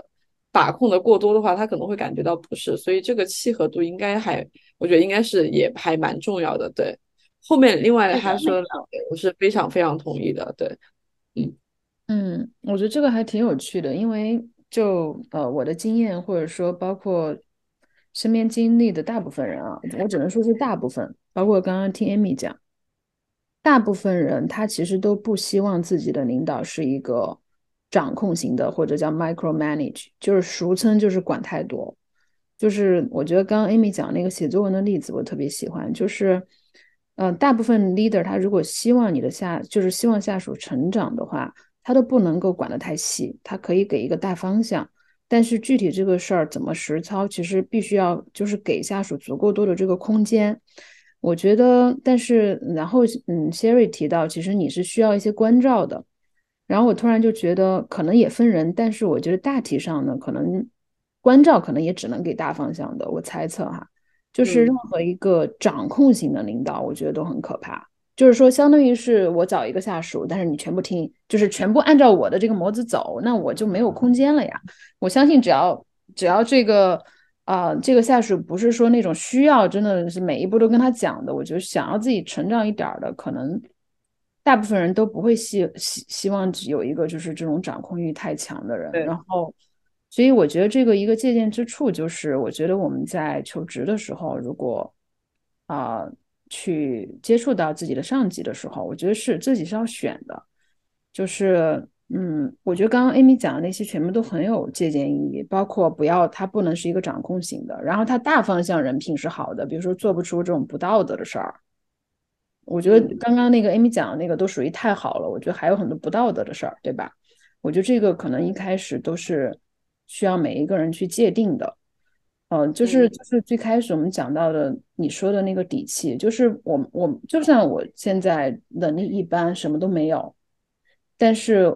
把控的过多的话，他可能会感觉到不适。所以这个契合度应该还。我觉得应该是也还蛮重要的，对。后面另外他说两点，我是非常非常同意的，对。嗯嗯，我觉得这个还挺有趣的，因为就呃我的经验或者说包括身边经历的大部分人啊，我只能说是大部分，包括刚刚听 Amy 讲，大部分人他其实都不希望自己的领导是一个掌控型的，或者叫 micro manage，就是俗称就是管太多。就是我觉得刚刚 Amy 讲那个写作文的例子，我特别喜欢，就是，呃，大部分 leader 他如果希望你的下，就是希望下属成长的话，他都不能够管得太细，他可以给一个大方向。但是具体这个事儿怎么实操，其实必须要就是给下属足够多的这个空间。我觉得，但是然后嗯，Sherry 提到，其实你是需要一些关照的。然后我突然就觉得，可能也分人，但是我觉得大体上呢，可能关照可能也只能给大方向的。我猜测哈，就是任何一个掌控型的领导，我觉得都很可怕。就是说，相当于是我找一个下属，但是你全部听，就是全部按照我的这个模子走，那我就没有空间了呀。我相信，只要只要这个啊，这个下属不是说那种需要真的是每一步都跟他讲的，我觉得想要自己成长一点的，可能大部分人都不会希希希望有一个就是这种掌控欲太强的人。然后，所以我觉得这个一个借鉴之处就是，我觉得我们在求职的时候，如果啊。去接触到自己的上级的时候，我觉得是自己是要选的，就是嗯，我觉得刚刚 Amy 讲的那些全部都很有借鉴意义，包括不要他不能是一个掌控型的，然后他大方向人品是好的，比如说做不出这种不道德的事儿。我觉得刚刚那个 Amy 讲的那个都属于太好了，我觉得还有很多不道德的事儿，对吧？我觉得这个可能一开始都是需要每一个人去界定的。嗯，就是就是最开始我们讲到的，你说的那个底气，就是我我就算我现在能力一般，什么都没有，但是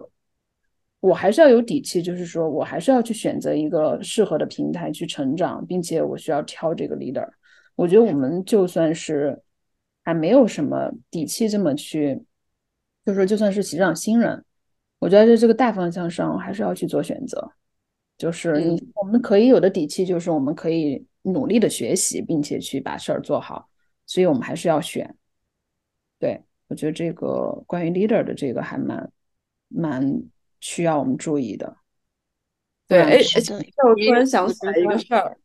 我还是要有底气，就是说我还是要去选择一个适合的平台去成长，并且我需要挑这个 leader。我觉得我们就算是还没有什么底气这么去，就是说就算是职场新人，我觉得在这个大方向上还是要去做选择。就是你，我们可以有的底气，就是我们可以努力的学习，并且去把事儿做好。所以我们还是要选。对我觉得这个关于 leader 的这个还蛮蛮需要我们注意的。对，哎，我突然想起来一个事儿，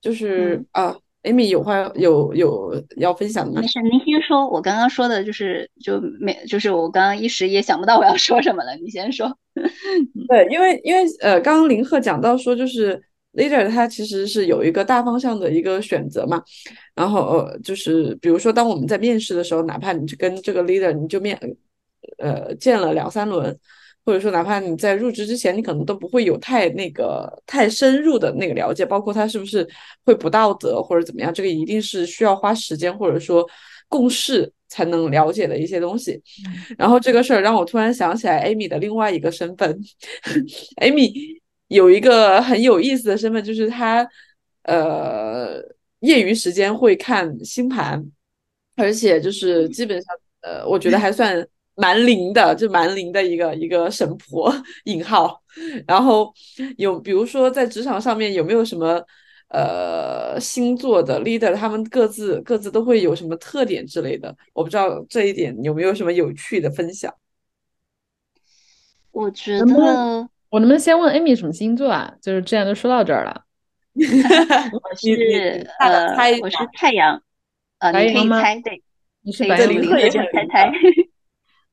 就是啊。艾米有话有有要分享的吗？没事，您先说。我刚刚说的就是就没，就是我刚刚一时也想不到我要说什么了。你先说。(laughs) 对，因为因为呃，刚刚林鹤讲到说，就是 leader 他其实是有一个大方向的一个选择嘛。然后呃，就是比如说，当我们在面试的时候，哪怕你跟这个 leader 你就面呃见了两三轮。或者说，哪怕你在入职之前，你可能都不会有太那个太深入的那个了解，包括他是不是会不道德或者怎么样，这个一定是需要花时间或者说共事才能了解的一些东西。然后这个事儿让我突然想起来，Amy 的另外一个身份，(laughs) Amy 有一个很有意思的身份，就是她呃业余时间会看星盘，而且就是基本上呃，我觉得还算。蛮灵的，就蛮灵的一个一个神婆引号。(laughs) 然后有比如说在职场上面有没有什么呃星座的 leader，他们各自各自都会有什么特点之类的？我不知道这一点有没有什么有趣的分享。我觉得我能不能先问 Amy 什么星座啊？就是这样都说到这儿了。(laughs) 我是呃，我是太阳，呃，你可以猜对，你是白羊，你可以猜猜。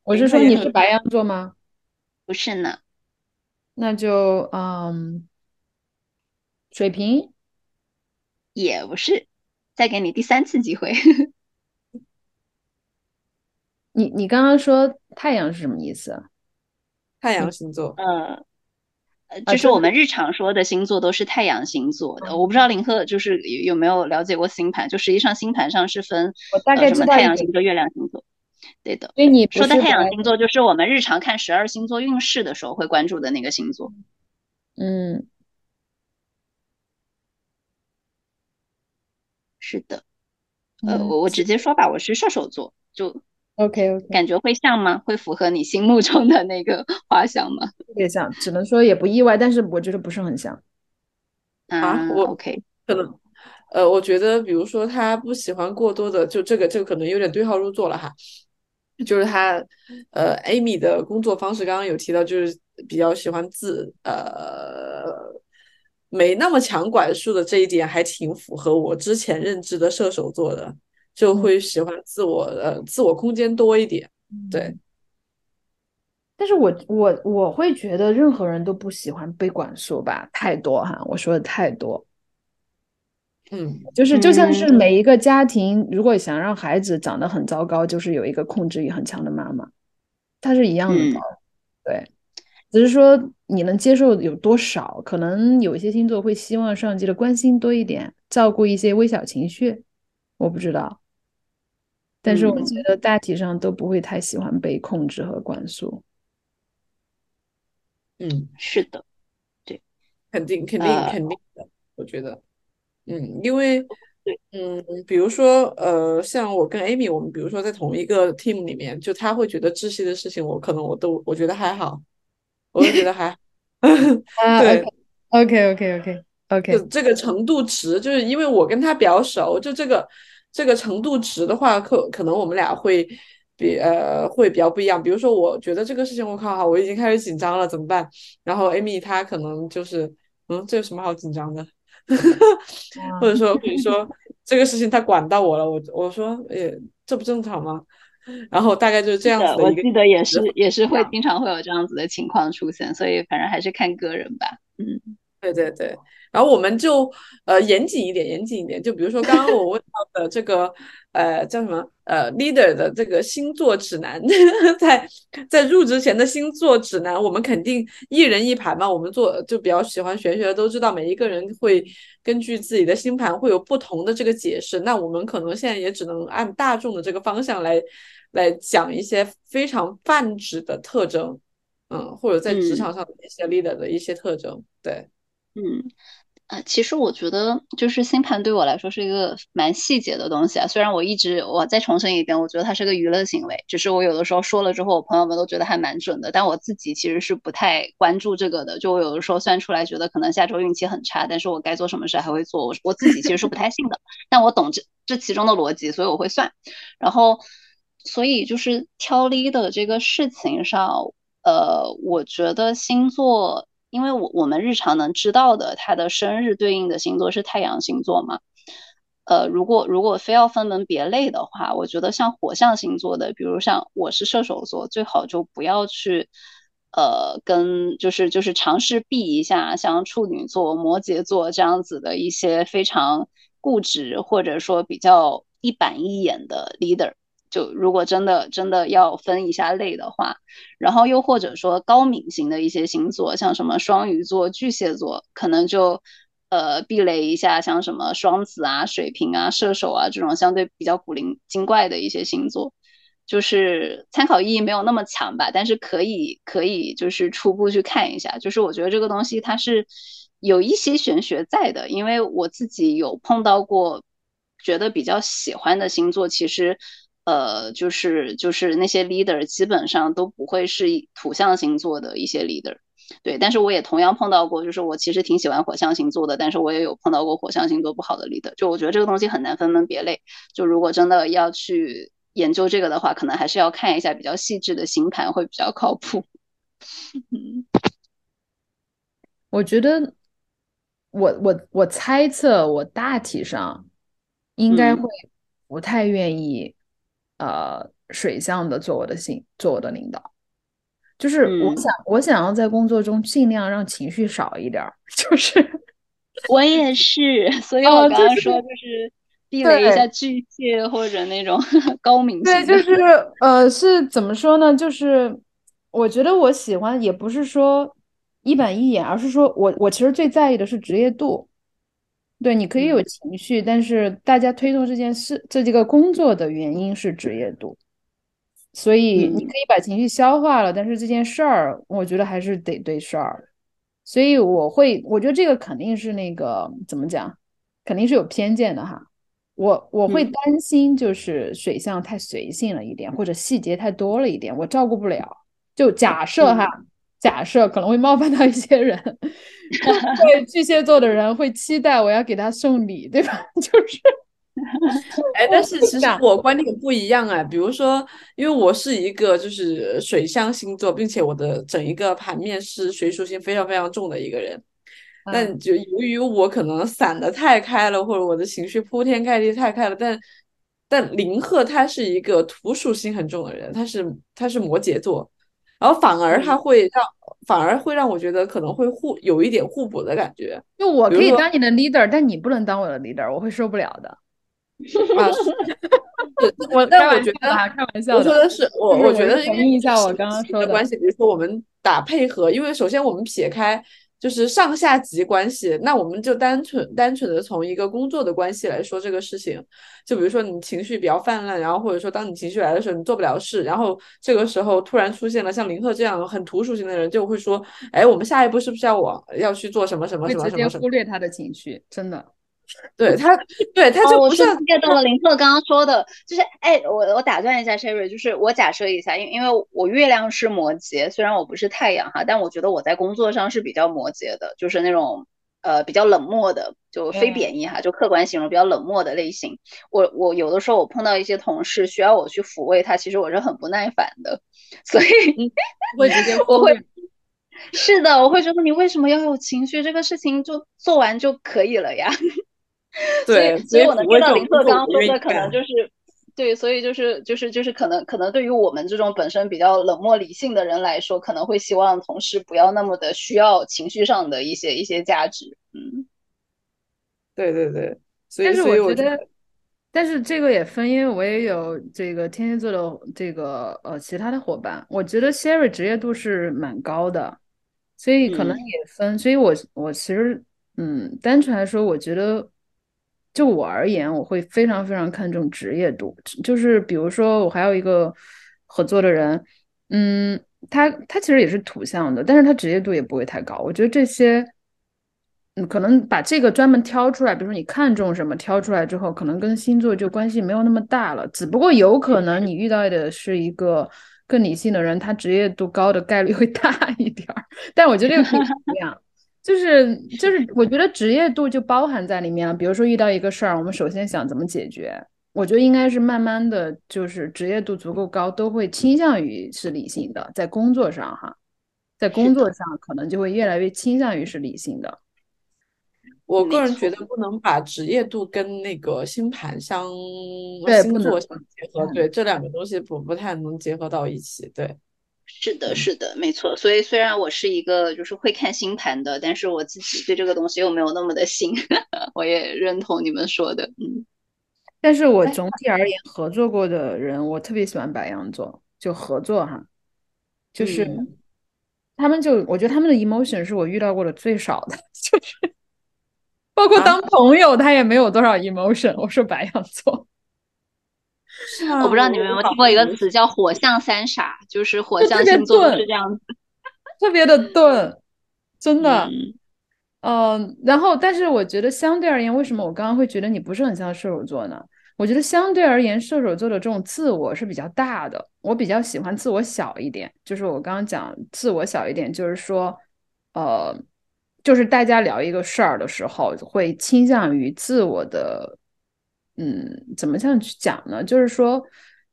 我是说你是白羊座吗？不是呢，那就嗯，水瓶也不是，再给你第三次机会。(laughs) 你你刚刚说太阳是什么意思？太阳星座，嗯，就是我们日常说的星座都是太阳星座的。我不知道林鹤就是有没有了解过星盘，就实际上星盘上是分我大概知道太阳星座、月亮星座。对的，所以你说的太阳星座就是我们日常看十二星座运势的时候会关注的那个星座。嗯，是的。呃，我我直接说吧，我是射手座，就 OK，OK，感觉会像吗？会符合你心目中的那个 (laughs) 画像吗？特别像，只能说也不意外，但是我觉得不是很像。啊，我 OK，可能。呃，我觉得，比如说他不喜欢过多的，就这个，这个可能有点对号入座了哈。就是他，呃，Amy 的工作方式刚刚有提到，就是比较喜欢自，呃，没那么强管束的这一点，还挺符合我之前认知的射手座的，就会喜欢自我呃自我空间多一点。对，但是我我我会觉得任何人都不喜欢被管束吧，太多哈，我说的太多。嗯，就是就像是每一个家庭，如果想让孩子长得很糟糕，就是有一个控制欲很强的妈妈，它是一样的道理。对，只是说你能接受有多少，可能有一些星座会希望上级的关心多一点，照顾一些微小情绪，我不知道。但是我觉得大体上都不会太喜欢被控制和管束。嗯，是的，对，肯定肯定肯定的，我觉得。嗯，因为，(laughs) 嗯，比如说，呃，像我跟 Amy，我们比如说在同一个 team 里面，就他会觉得窒息的事情，我可能我都我觉得还好，我就觉得还，(laughs) 对，OK OK OK OK，就这个程度值，就是因为我跟他比较熟，就这个这个程度值的话，可可能我们俩会比呃会比较不一样。比如说，我觉得这个事情我靠，我已经开始紧张了，怎么办？然后 Amy 她可能就是，嗯，这有什么好紧张的？(laughs) 或者说，比如说 (laughs) 这个事情他管到我了，我我说，哎，这不正常吗？然后大概就是这样子的我记得也是，也是会经常会有这样子的情况出现，所以反正还是看个人吧。嗯，对对对。然后我们就呃严谨一点，严谨一点。就比如说刚刚我问到的这个呃叫什么呃 leader 的这个星座指南，(laughs) 在在入职前的星座指南，我们肯定一人一盘嘛。我们做就比较喜欢玄学的都知道，每一个人会根据自己的星盘会有不同的这个解释。那我们可能现在也只能按大众的这个方向来来讲一些非常泛指的特征，嗯，或者在职场上的一些 leader 的一些特征，对。嗯，啊，其实我觉得就是星盘对我来说是一个蛮细节的东西啊。虽然我一直我再重申一遍，我觉得它是个娱乐行为，只是我有的时候说了之后，我朋友们都觉得还蛮准的。但我自己其实是不太关注这个的。就我有的时候算出来，觉得可能下周运气很差，但是我该做什么事还会做。我我自己其实是不太信的，但我懂这这其中的逻辑，所以我会算。然后，所以就是挑 l 的这个事情上，呃，我觉得星座。因为我我们日常能知道的，他的生日对应的星座是太阳星座嘛？呃，如果如果非要分门别类的话，我觉得像火象星座的，比如像我是射手座，最好就不要去，呃，跟就是就是尝试避一下像处女座、摩羯座这样子的一些非常固执或者说比较一板一眼的 leader。就如果真的真的要分一下类的话，然后又或者说高敏型的一些星座，像什么双鱼座、巨蟹座，可能就呃避雷一下，像什么双子啊、水瓶啊、射手啊这种相对比较古灵精怪的一些星座，就是参考意义没有那么强吧，但是可以可以就是初步去看一下，就是我觉得这个东西它是有一些玄学在的，因为我自己有碰到过觉得比较喜欢的星座，其实。呃，就是就是那些 leader 基本上都不会是土象星座的一些 leader，对。但是我也同样碰到过，就是我其实挺喜欢火象星座的，但是我也有碰到过火象星座不好的 leader。就我觉得这个东西很难分门别类。就如果真的要去研究这个的话，可能还是要看一下比较细致的星盘会比较靠谱。(laughs) 我觉得，我我我猜测，我大体上应该会不太愿意。呃，水象的做我的心，做我的领导，就是我想，我想要在工作中尽量让情绪少一点儿。(laughs) 就是我也是，(laughs) 所以我刚刚说就是避雷一下巨蟹或者那种 (laughs) 高明星。对，就是呃，是怎么说呢？就是我觉得我喜欢，也不是说一板一眼，而是说我我其实最在意的是职业度。对，你可以有情绪，但是大家推动这件事、这几个工作的原因是职业度，所以你可以把情绪消化了，但是这件事儿，我觉得还是得对事儿。所以我会，我觉得这个肯定是那个怎么讲，肯定是有偏见的哈。我我会担心，就是水象太随性了一点，或者细节太多了一点，我照顾不了。就假设哈。假设可能会冒犯到一些人，对巨蟹座的人会期待我要给他送礼，对吧？(laughs) 就是，(laughs) 哎，但是其实我观点不一样啊。比如说，因为我是一个就是水象星座，并且我的整一个盘面是水属性非常非常重的一个人，但就由于我可能散的太开了，或者我的情绪铺天盖地太开了，但但林鹤他是一个土属性很重的人，他是他是摩羯座，然后反而他会让反而会让我觉得可能会互有一点互补的感觉。就我可以当你的 leader，但你不能当我的 leader，我会受不了的。啊，(laughs) 我但我觉得开玩笑，我说的是我我觉得回应一下我刚刚说的关系，比如说我们打配合，因为首先我们撇开。就是上下级关系，那我们就单纯单纯的从一个工作的关系来说这个事情。就比如说你情绪比较泛滥，然后或者说当你情绪来的时候，你做不了事，然后这个时候突然出现了像林鹤这样很土属性的人，就会说，哎，我们下一步是不是要往要去做什么什么什么什么？直接忽略他的情绪，真的。(laughs) 对他，对他就不是 get 到了林特刚刚说的，就是哎，我我打断一下 Sherry，就是我假设一下，因因为我月亮是摩羯，虽然我不是太阳哈，但我觉得我在工作上是比较摩羯的，就是那种呃比较冷漠的，就非贬义哈，就客观形容比较冷漠的类型。我我有的时候我碰到一些同事需要我去抚慰他，其实我是很不耐烦的，所以会直接 (laughs) 我会 (laughs) 是的，我会觉得你为什么要有情绪？这个事情就做完就可以了呀。(laughs) 对，所以我能听到林鹤刚刚说的，可能就是对，所以就是就是就是可能可能对于我们这种本身比较冷漠理性的人来说，可能会希望同事不要那么的需要情绪上的一些一些价值。嗯，对对对，但是我觉得，但是这个也分，因为我也有这个天蝎座的这个呃其他的伙伴，我觉得 Sherry 职业度是蛮高的，所以可能也分，所以我我其实嗯，单纯来说，我觉得。就我而言，我会非常非常看重职业度。就是比如说，我还有一个合作的人，嗯，他他其实也是土象的，但是他职业度也不会太高。我觉得这些，嗯，可能把这个专门挑出来，比如说你看中什么，挑出来之后，可能跟星座就关系没有那么大了。只不过有可能你遇到的是一个更理性的人，他职业度高的概率会大一点儿。(laughs) 但我觉得这个不一样。就是就是，我觉得职业度就包含在里面了。比如说遇到一个事儿，我们首先想怎么解决。我觉得应该是慢慢的就是职业度足够高，都会倾向于是理性的。在工作上哈，在工作上可能就会越来越倾向于是理性的。我个人觉得不能把职业度跟那个星盘相星座相结合，对这两个东西不不太能结合到一起，对。是的，是的，没错。所以虽然我是一个就是会看星盘的，但是我自己对这个东西又没有那么的信。(laughs) 我也认同你们说的，嗯。但是我总体而言，合作过的人，我特别喜欢白羊座，就合作哈，就是他们就我觉得他们的 emotion 是我遇到过的最少的，(laughs) 就是包括当朋友，他也没有多少 emotion。我说白羊座。我不知道你们有没有听过一个词叫“火象三傻”，就是火象星座是这样子，(laughs) 特别的钝，真的。嗯，然后，但是我觉得相对而言，为什么我刚刚会觉得你不是很像射手座呢？我觉得相对而言，射手座的这种自我是比较大的，我比较喜欢自我小一点。就是我刚刚讲自我小一点，就是说，呃，就是大家聊一个事儿的时候，会倾向于自我的。嗯，怎么这样去讲呢？就是说，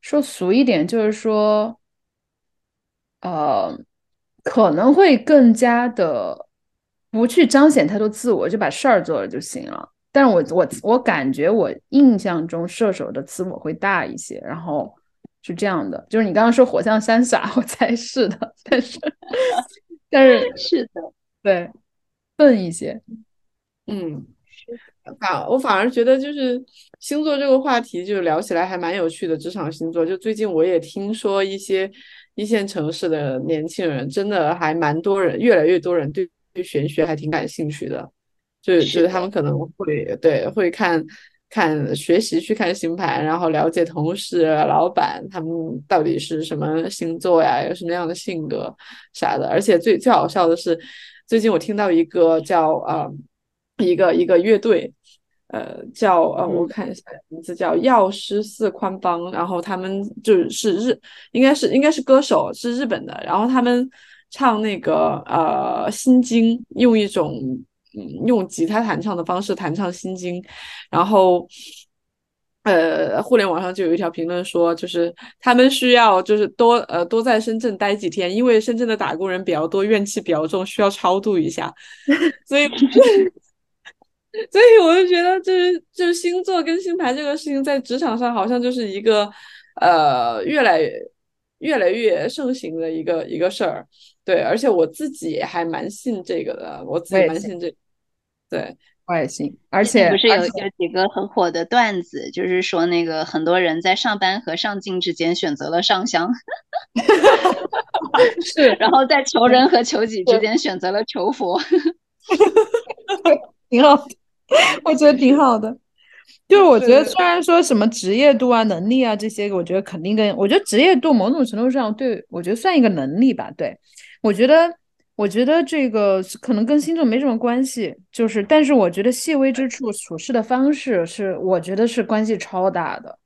说俗一点，就是说，呃，可能会更加的不去彰显太多自我，就把事儿做了就行了。但是我我我感觉我印象中射手的自我会大一些，然后是这样的，就是你刚刚说火象三傻，我猜是的，但是但是是的，对，笨一些，嗯。反我反而觉得就是星座这个话题，就聊起来还蛮有趣的。职场星座，就最近我也听说一些一线城市的年轻人，真的还蛮多人，越来越多人对对玄学还挺感兴趣的。就就是他们可能会对会看看学习去看星盘，然后了解同事、老板他们到底是什么星座呀，有什么样的性格啥的。而且最最好笑的是，最近我听到一个叫呃。一个一个乐队，呃，叫呃，我看一下名字叫药师寺宽邦，然后他们就是日，应该是应该是歌手，是日本的，然后他们唱那个呃心经，用一种嗯用吉他弹唱的方式弹唱心经，然后呃，互联网上就有一条评论说，就是他们需要就是多呃多在深圳待几天，因为深圳的打工人比较多，怨气比较重，需要超度一下。(laughs) 所以，所以我就觉得，就是就是星座跟星盘这个事情，在职场上好像就是一个呃越来越越来越盛行的一个一个事儿。对，而且我自己还蛮信这个的，我自己蛮信这，对。我也信，而且不是有有几个很火的段子，就是说那个很多人在上班和上进之间选择了上香，(laughs) 是，然后在求人和求己之间选择了求佛，挺好的，我觉得挺好的。就是我觉得虽然说什么职业度啊、能力啊这些，我觉得肯定跟我觉得职业度某种程度上对我觉得算一个能力吧。对我觉得。我觉得这个可能跟星座没什么关系，就是，但是我觉得细微之处、处事的方式是，我觉得是关系超大的，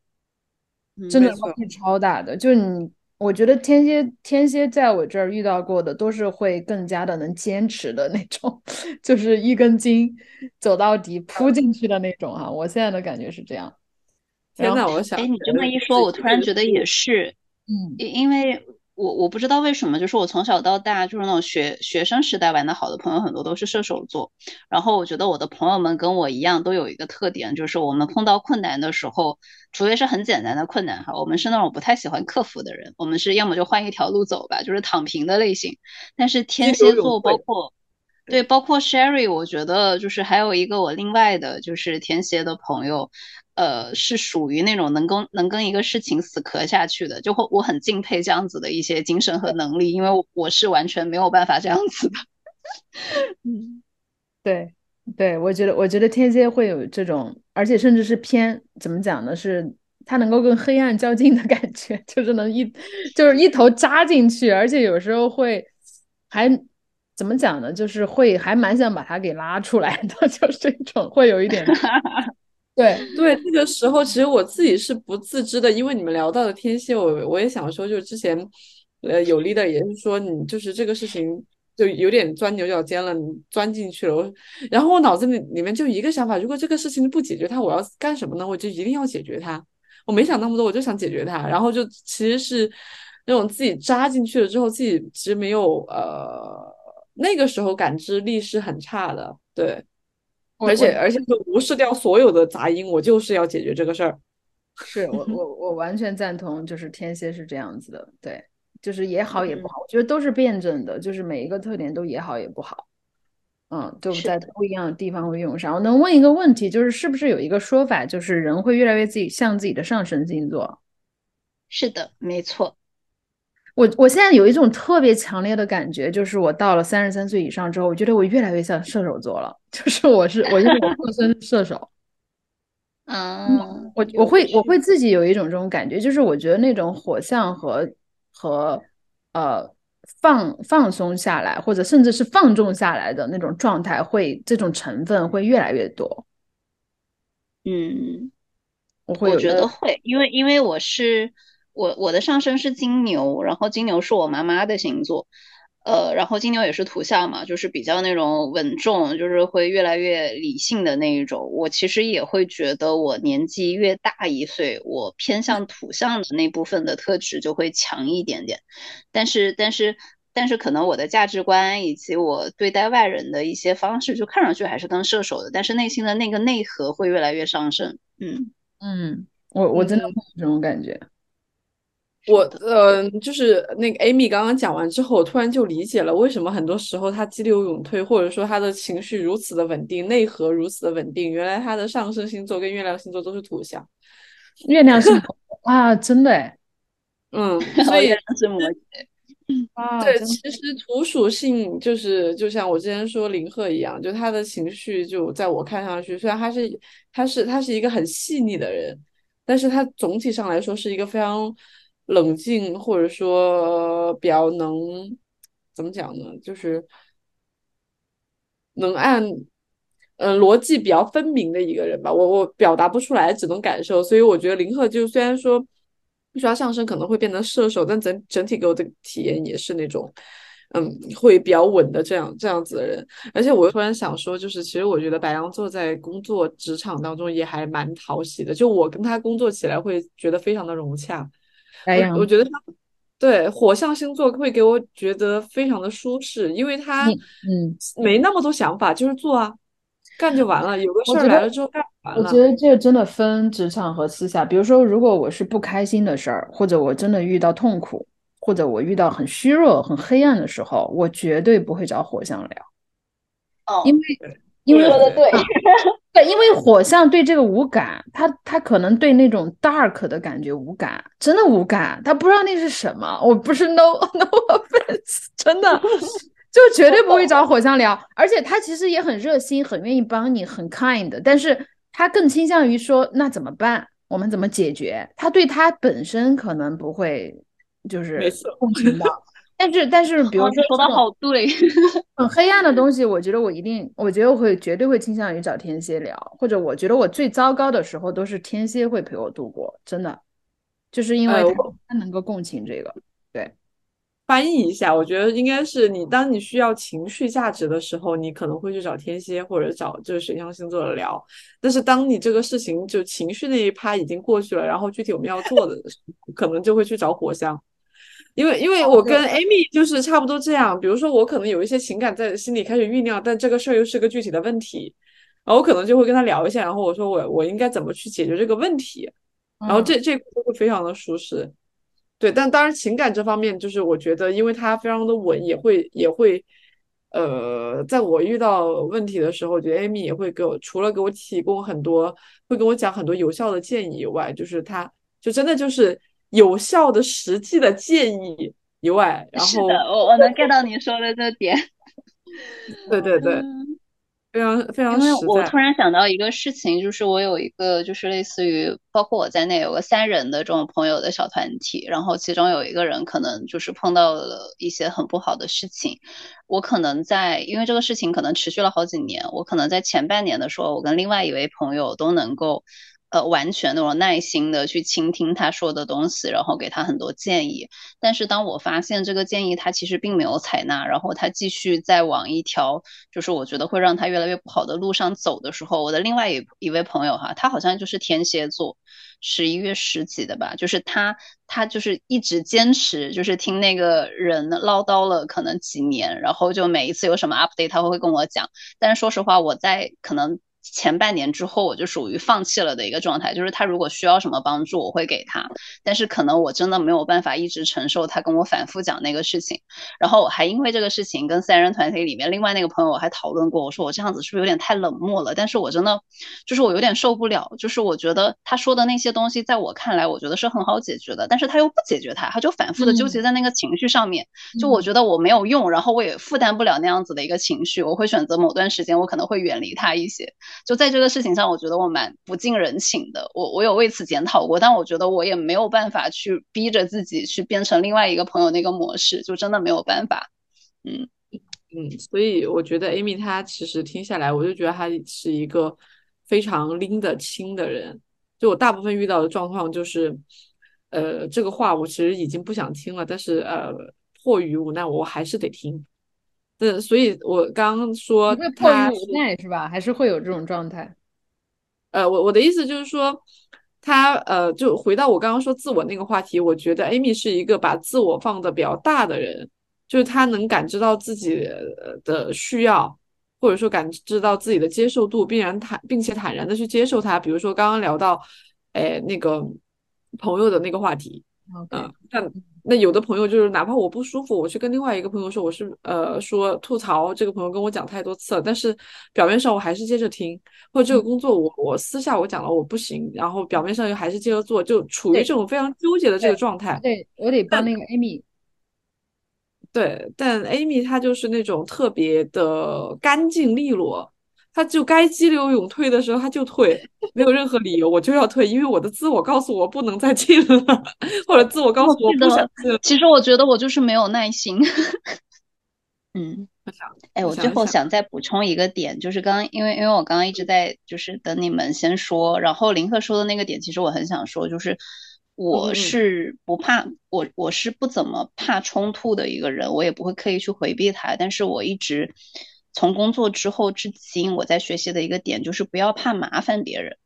真的关系超大的。就是你，我觉得天蝎天蝎在我这儿遇到过的，都是会更加的能坚持的那种，(laughs) 就是一根筋走到底、扑进去的那种哈。我现在的感觉是这样。现在我想，哎，你这么一说，我突然觉得也是，嗯，因为。我我不知道为什么，就是我从小到大就是那种学学生时代玩的好的朋友很多都是射手座，然后我觉得我的朋友们跟我一样都有一个特点，就是我们碰到困难的时候，除非是很简单的困难哈，我们是那种不太喜欢克服的人，我们是要么就换一条路走吧，就是躺平的类型。但是天蝎座包括对包括 Sherry，我觉得就是还有一个我另外的就是天蝎的朋友。呃，是属于那种能跟能跟一个事情死磕下去的，就会我很敬佩这样子的一些精神和能力，因为我是完全没有办法这样子的。(laughs) 嗯，对对，我觉得我觉得天蝎会有这种，而且甚至是偏怎么讲呢？是他能够跟黑暗较劲的感觉，(laughs) 就是能一就是一头扎进去，而且有时候会还怎么讲呢？就是会还蛮想把他给拉出来的，(laughs) 就是这种会有一点。对对，那个时候其实我自己是不自知的，因为你们聊到的天蝎，我我也想说，就是之前，呃，有利的也是说你就是这个事情就有点钻牛角尖了，你钻进去了。我然后我脑子里里面就一个想法，如果这个事情不解决它，我要干什么呢？我就一定要解决它。我没想那么多，我就想解决它。然后就其实是那种自己扎进去了之后，自己其实没有呃那个时候感知力是很差的，对。而且而且就无视掉所有的杂音，我就是要解决这个事儿。(laughs) 是我我我完全赞同，就是天蝎是这样子的，对，就是也好也不好，我觉得都是辩证的，就是每一个特点都也好也不好，嗯，都在不一样的地方会用上。我能问一个问题，就是是不是有一个说法，就是人会越来越自己像自己的上升星座？是的，没错。我我现在有一种特别强烈的感觉，就是我到了三十三岁以上之后，我觉得我越来越像射手座了。(laughs) 就是我是我就是我上升射手，(laughs) 嗯，我我会我会自己有一种这种感觉，就是我觉得那种火象和和呃放放松下来，或者甚至是放纵下来的那种状态，会这种成分会越来越多。嗯，我会我觉得会，因为因为我是。我我的上升是金牛，然后金牛是我妈妈的星座，呃，然后金牛也是土象嘛，就是比较那种稳重，就是会越来越理性的那一种。我其实也会觉得，我年纪越大一岁，我偏向土象的那部分的特质就会强一点点。但是，但是，但是，可能我的价值观以及我对待外人的一些方式，就看上去还是跟射手的，但是内心的那个内核会越来越上升。嗯嗯，我我真的会有这种感觉。我呃，就是那个 Amy 刚刚讲完之后，我突然就理解了为什么很多时候他激流勇退，或者说他的情绪如此的稳定，内核如此的稳定。原来他的上升星座跟月亮星座都是土象，(laughs) 月亮是啊，真的嗯，(laughs) 所以是摩羯。对，其实土属性就是就像我之前说林鹤一样，就他的情绪就在我看上去，虽然他是他是他是一个很细腻的人，但是他总体上来说是一个非常。冷静，或者说比较能怎么讲呢？就是能按嗯逻辑比较分明的一个人吧。我我表达不出来，只能感受。所以我觉得林鹤就虽然说刷上升可能会变成射手，但整整体给我的体验也是那种嗯，会比较稳的这样这样子的人。而且我突然想说，就是其实我觉得白羊座在工作职场当中也还蛮讨喜的，就我跟他工作起来会觉得非常的融洽。我我觉得他对火象星座会给我觉得非常的舒适，因为他嗯没那么多想法，就是做啊。干就完了，有个事儿来了之后干完了。我觉得这个真的分职场和私下。比如说，如果我是不开心的事儿，或者我真的遇到痛苦，或者我遇到很虚弱、很黑暗的时候，我绝对不会找火象聊。哦，因为因为说的对，(laughs) 对，因为火象对这个无感，他他可能对那种 dark 的感觉无感，真的无感，他不知道那是什么。我不是 no (laughs) no offense，(laughs) 真的。(laughs) 就绝对不会找火象聊，而且他其实也很热心，很愿意帮你，很 kind。但是他更倾向于说，那怎么办？我们怎么解决？他对他本身可能不会，就是共情到。但是，但是，比如说说的好对，(laughs) 很黑暗的东西，我觉得我一定，我觉得我会绝对会倾向于找天蝎聊，或者我觉得我最糟糕的时候都是天蝎会陪我度过，真的，就是因为他能够共情这个，对。翻译一下，我觉得应该是你，当你需要情绪价值的时候，你可能会去找天蝎或者找就是水象星座的聊。但是当你这个事情就情绪那一趴已经过去了，然后具体我们要做的，可能就会去找火象。因为因为我跟 Amy 就是差不多这样，比如说我可能有一些情感在心里开始酝酿，但这个事儿又是个具体的问题，然后我可能就会跟他聊一下，然后我说我我应该怎么去解决这个问题，然后这这会非常的舒适。对，但当然情感这方面，就是我觉得，因为他非常的稳，也会也会，呃，在我遇到问题的时候，我觉得 Amy 也会给我，除了给我提供很多，会跟我讲很多有效的建议以外，就是他就真的就是有效的实际的建议以外，然后是的，我我能 get 到你说的这点，对对对。非常非常，因为我突然想到一个事情，就是我有一个就是类似于包括我在内有个三人的这种朋友的小团体，然后其中有一个人可能就是碰到了一些很不好的事情，我可能在因为这个事情可能持续了好几年，我可能在前半年的时候，我跟另外一位朋友都能够。呃，完全那种耐心的去倾听他说的东西，然后给他很多建议。但是当我发现这个建议他其实并没有采纳，然后他继续在往一条就是我觉得会让他越来越不好的路上走的时候，我的另外一一位朋友哈，他好像就是天蝎座，十一月十几的吧，就是他他就是一直坚持，就是听那个人唠叨了可能几年，然后就每一次有什么 update 他会跟我讲。但是说实话，我在可能。前半年之后，我就属于放弃了的一个状态。就是他如果需要什么帮助，我会给他，但是可能我真的没有办法一直承受他跟我反复讲那个事情。然后我还因为这个事情跟三人团体里面另外那个朋友我还讨论过，我说我这样子是不是有点太冷漠了？但是我真的就是我有点受不了，就是我觉得他说的那些东西，在我看来，我觉得是很好解决的，但是他又不解决他，他就反复的纠结在那个情绪上面。就我觉得我没有用，然后我也负担不了那样子的一个情绪，我会选择某段时间我可能会远离他一些。就在这个事情上，我觉得我蛮不近人情的。我我有为此检讨过，但我觉得我也没有办法去逼着自己去变成另外一个朋友那个模式，就真的没有办法。嗯嗯，所以我觉得 Amy 她其实听下来，我就觉得她是一个非常拎得清的人。就我大部分遇到的状况就是，呃，这个话我其实已经不想听了，但是呃，迫于无奈，我还是得听。对，所以我刚刚说他无奈是吧？还是会有这种状态？呃，我我的意思就是说，他呃，就回到我刚刚说自我那个话题，我觉得 Amy 是一个把自我放的比较大的人，就是他能感知到自己的需要，或者说感知到自己的接受度，并然坦并且坦然的去接受他。比如说刚刚聊到，哎，那个朋友的那个话题，嗯，但。那有的朋友就是，哪怕我不舒服，我去跟另外一个朋友说，我是呃说吐槽这个朋友跟我讲太多次了，但是表面上我还是接着听，或者这个工作我我私下我讲了我不行，然后表面上又还是接着做，就处于这种非常纠结的这个状态。对我得帮那个 Amy。对，但 Amy 她就是那种特别的干净利落。他就该激流勇退的时候，他就退，没有任何理由，我就要退，因为我的自我告诉我不能再进了，(laughs) 或者自我告诉我不想进。其实我觉得我就是没有耐心。(laughs) 嗯，哎，我最后想再补充一个点，就是刚刚因为因为我刚刚一直在就是等你们先说，然后林克说的那个点，其实我很想说，就是我是不怕我我是不怎么怕冲突的一个人，我也不会刻意去回避它。但是我一直从工作之后至今，我在学习的一个点就是不要怕麻烦别人。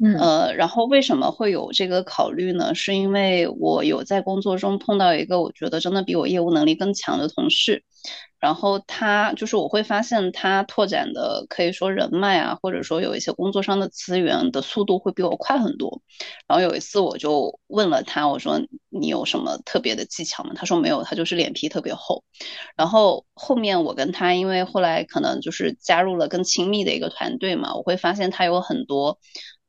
嗯呃，然后为什么会有这个考虑呢？是因为我有在工作中碰到一个我觉得真的比我业务能力更强的同事。然后他就是我会发现他拓展的可以说人脉啊，或者说有一些工作上的资源的速度会比我快很多。然后有一次我就问了他，我说你有什么特别的技巧吗？他说没有，他就是脸皮特别厚。然后后面我跟他因为后来可能就是加入了更亲密的一个团队嘛，我会发现他有很多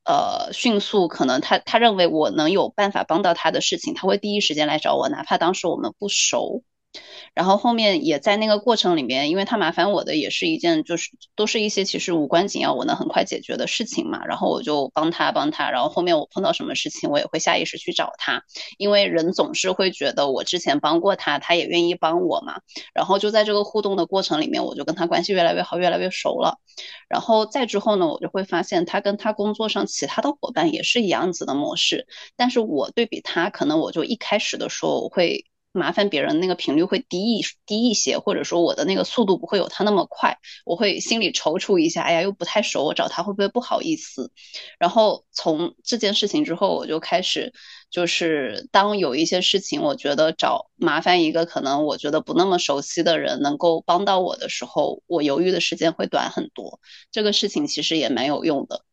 呃迅速可能他他认为我能有办法帮到他的事情，他会第一时间来找我，哪怕当时我们不熟。然后后面也在那个过程里面，因为他麻烦我的也是一件，就是都是一些其实无关紧要，我能很快解决的事情嘛。然后我就帮他帮他，然后后面我碰到什么事情，我也会下意识去找他，因为人总是会觉得我之前帮过他，他也愿意帮我嘛。然后就在这个互动的过程里面，我就跟他关系越来越好，越来越熟了。然后再之后呢，我就会发现他跟他工作上其他的伙伴也是一样子的模式，但是我对比他，可能我就一开始的时候我会。麻烦别人那个频率会低一低一些，或者说我的那个速度不会有他那么快，我会心里踌躇一下，哎呀，又不太熟，我找他会不会不好意思？然后从这件事情之后，我就开始，就是当有一些事情，我觉得找麻烦一个可能我觉得不那么熟悉的人能够帮到我的时候，我犹豫的时间会短很多。这个事情其实也蛮有用的，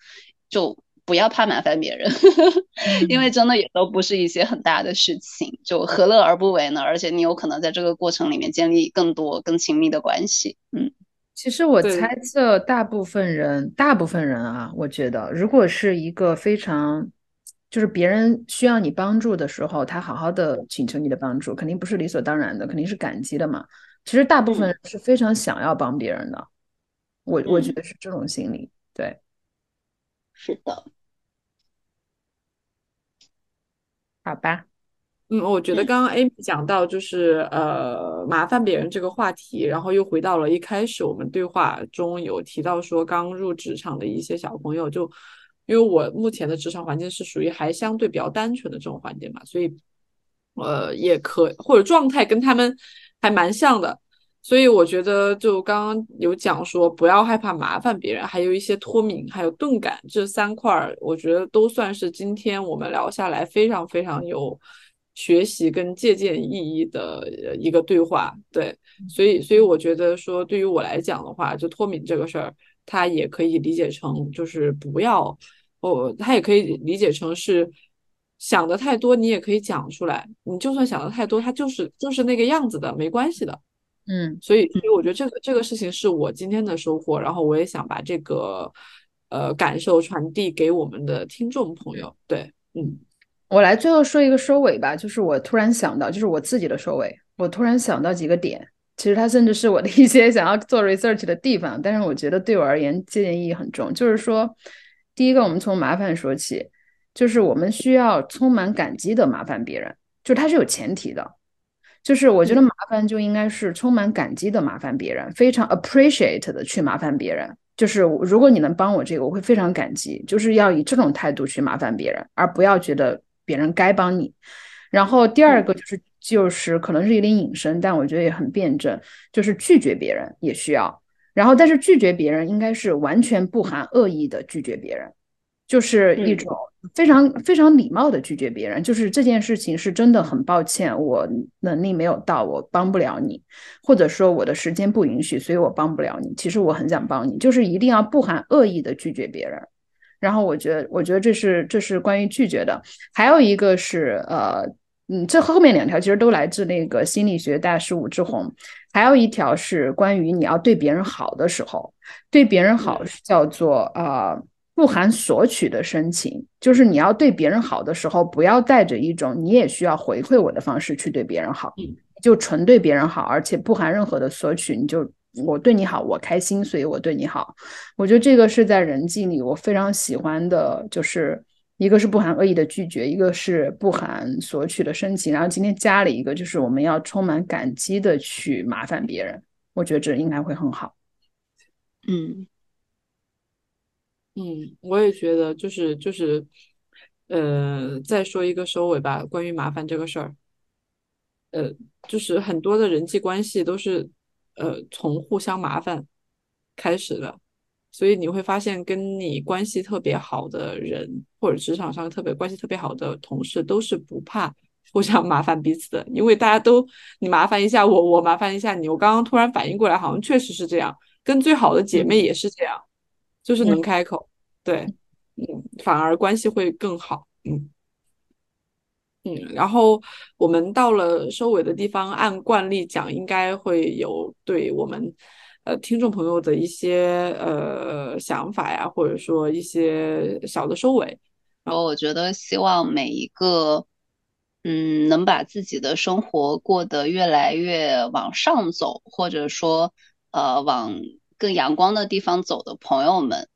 就。不要怕麻烦别人，(laughs) 因为真的也都不是一些很大的事情，就何乐而不为呢？而且你有可能在这个过程里面建立更多更亲密的关系。嗯，其实我猜测大部分人，大部分人啊，我觉得如果是一个非常就是别人需要你帮助的时候，他好好的请求你的帮助，肯定不是理所当然的，肯定是感激的嘛。其实大部分人是非常想要帮别人的，我我觉得是这种心理，对，是的。好吧，嗯，我觉得刚刚 Amy 讲到就是呃麻烦别人这个话题，然后又回到了一开始我们对话中有提到说刚入职场的一些小朋友，就因为我目前的职场环境是属于还相对比较单纯的这种环境嘛，所以呃也可或者状态跟他们还蛮像的。所以我觉得，就刚刚有讲说，不要害怕麻烦别人，还有一些脱敏，还有钝感这三块儿，我觉得都算是今天我们聊下来非常非常有学习跟借鉴意义的一个对话。对，所以所以我觉得说，对于我来讲的话，就脱敏这个事儿，它也可以理解成就是不要，哦，它也可以理解成是想的太多，你也可以讲出来。你就算想的太多，它就是就是那个样子的，没关系的。嗯，所以，所以我觉得这个这个事情是我今天的收获，然后我也想把这个呃感受传递给我们的听众朋友。对，嗯，我来最后说一个收尾吧，就是我突然想到，就是我自己的收尾，我突然想到几个点，其实它甚至是我的一些想要做 research 的地方，但是我觉得对我而言借鉴意义很重。就是说，第一个，我们从麻烦说起，就是我们需要充满感激的麻烦别人，就它是有前提的。就是我觉得麻烦就应该是充满感激的麻烦别人，非常 appreciate 的去麻烦别人。就是如果你能帮我这个，我会非常感激。就是要以这种态度去麻烦别人，而不要觉得别人该帮你。然后第二个就是就是可能是有点隐身，但我觉得也很辩证，就是拒绝别人也需要。然后但是拒绝别人应该是完全不含恶意的拒绝别人。就是一种非常非常礼貌的拒绝别人，就是这件事情是真的很抱歉，我能力没有到，我帮不了你，或者说我的时间不允许，所以我帮不了你。其实我很想帮你，就是一定要不含恶意的拒绝别人。然后我觉得，我觉得这是这是关于拒绝的。还有一个是呃，嗯，这后面两条其实都来自那个心理学大师武志红。还有一条是关于你要对别人好的时候，对别人好叫做啊。不含索取的深情，就是你要对别人好的时候，不要带着一种你也需要回馈我的方式去对别人好，就纯对别人好，而且不含任何的索取。你就我对你好，我开心，所以我对你好。我觉得这个是在人际里我非常喜欢的，就是一个是不含恶意的拒绝，一个是不含索取的深情。然后今天加了一个，就是我们要充满感激的去麻烦别人。我觉得这应该会很好。嗯。嗯，我也觉得，就是就是，呃，再说一个收尾吧，关于麻烦这个事儿，呃，就是很多的人际关系都是呃从互相麻烦开始的，所以你会发现跟你关系特别好的人，或者职场上特别关系特别好的同事，都是不怕互相麻烦彼此的，因为大家都你麻烦一下我，我麻烦一下你，我刚刚突然反应过来，好像确实是这样，跟最好的姐妹也是这样，就是能开口，对。嗯，反而关系会更好。嗯嗯，然后我们到了收尾的地方，按惯例讲，应该会有对我们呃听众朋友的一些呃想法呀，或者说一些小的收尾。然后我觉得，希望每一个嗯能把自己的生活过得越来越往上走，或者说呃往更阳光的地方走的朋友们。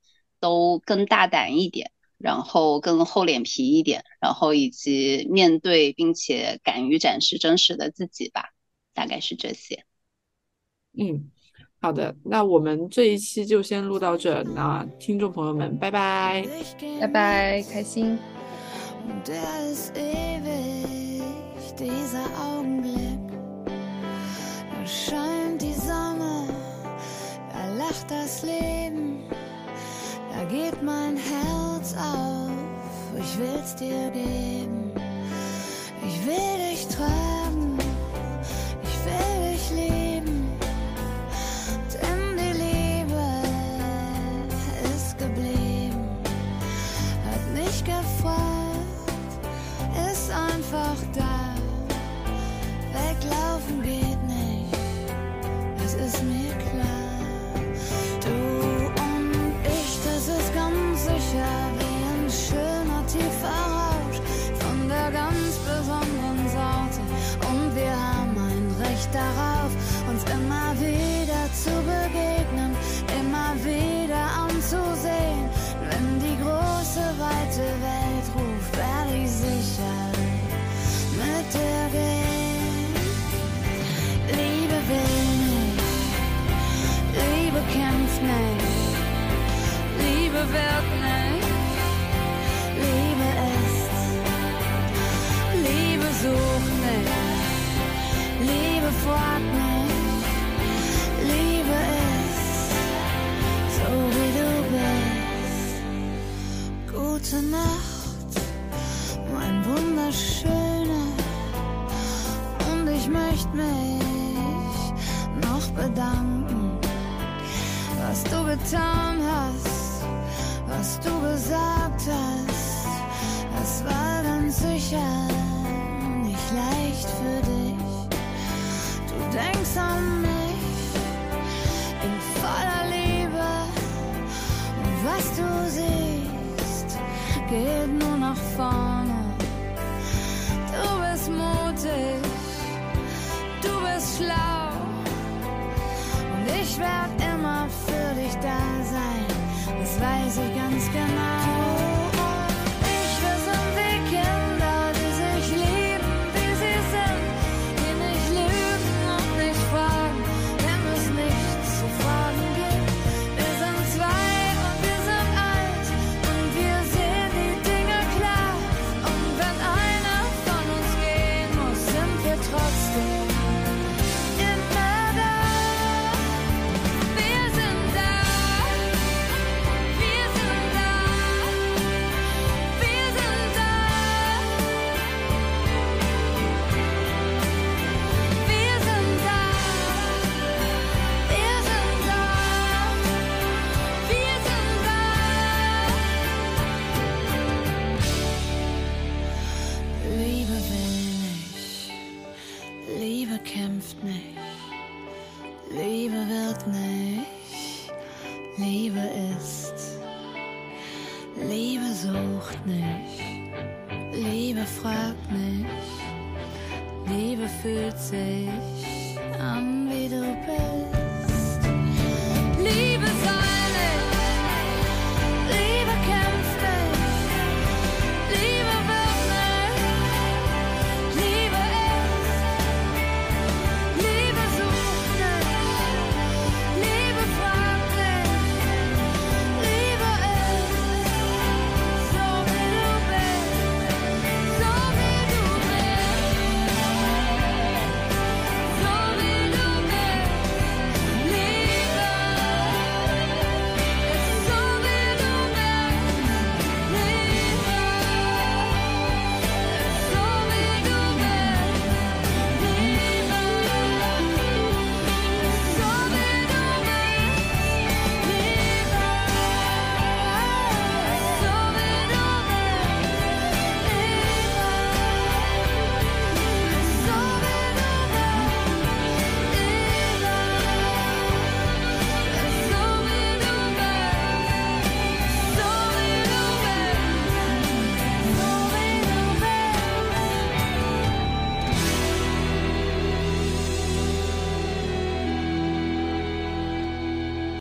都更大胆一点，然后更厚脸皮一点，然后以及面对并且敢于展示真实的自己吧，大概是这些。嗯，好的，那我们这一期就先录到这，那听众朋友们，拜拜，拜拜，开心。Da geht mein Herz auf, ich will's dir geben. Ich will dich tragen, ich will dich lieben. Denn die Liebe ist geblieben, hat nicht gefragt, ist einfach da. Weglaufen geht nicht, das ist mir klar. Darauf, uns immer wieder zu begegnen, immer wieder anzusehen. Wenn die große, weite Welt ruft, werde ich sicher mit dir gehen. Liebe will nicht, Liebe kämpft nicht, Liebe wird nicht, Liebe ist, Liebe sucht. Fragt mich, Liebe ist so wie du bist. Gute Nacht, mein Wunderschöner. Und ich möchte mich noch bedanken, was du getan hast, was du gesagt hast. Es war ganz sicher nicht leicht für dich denkst an mich in voller Liebe und was du siehst, geht nur nach vorne. Du bist mutig, du bist schlau und ich werde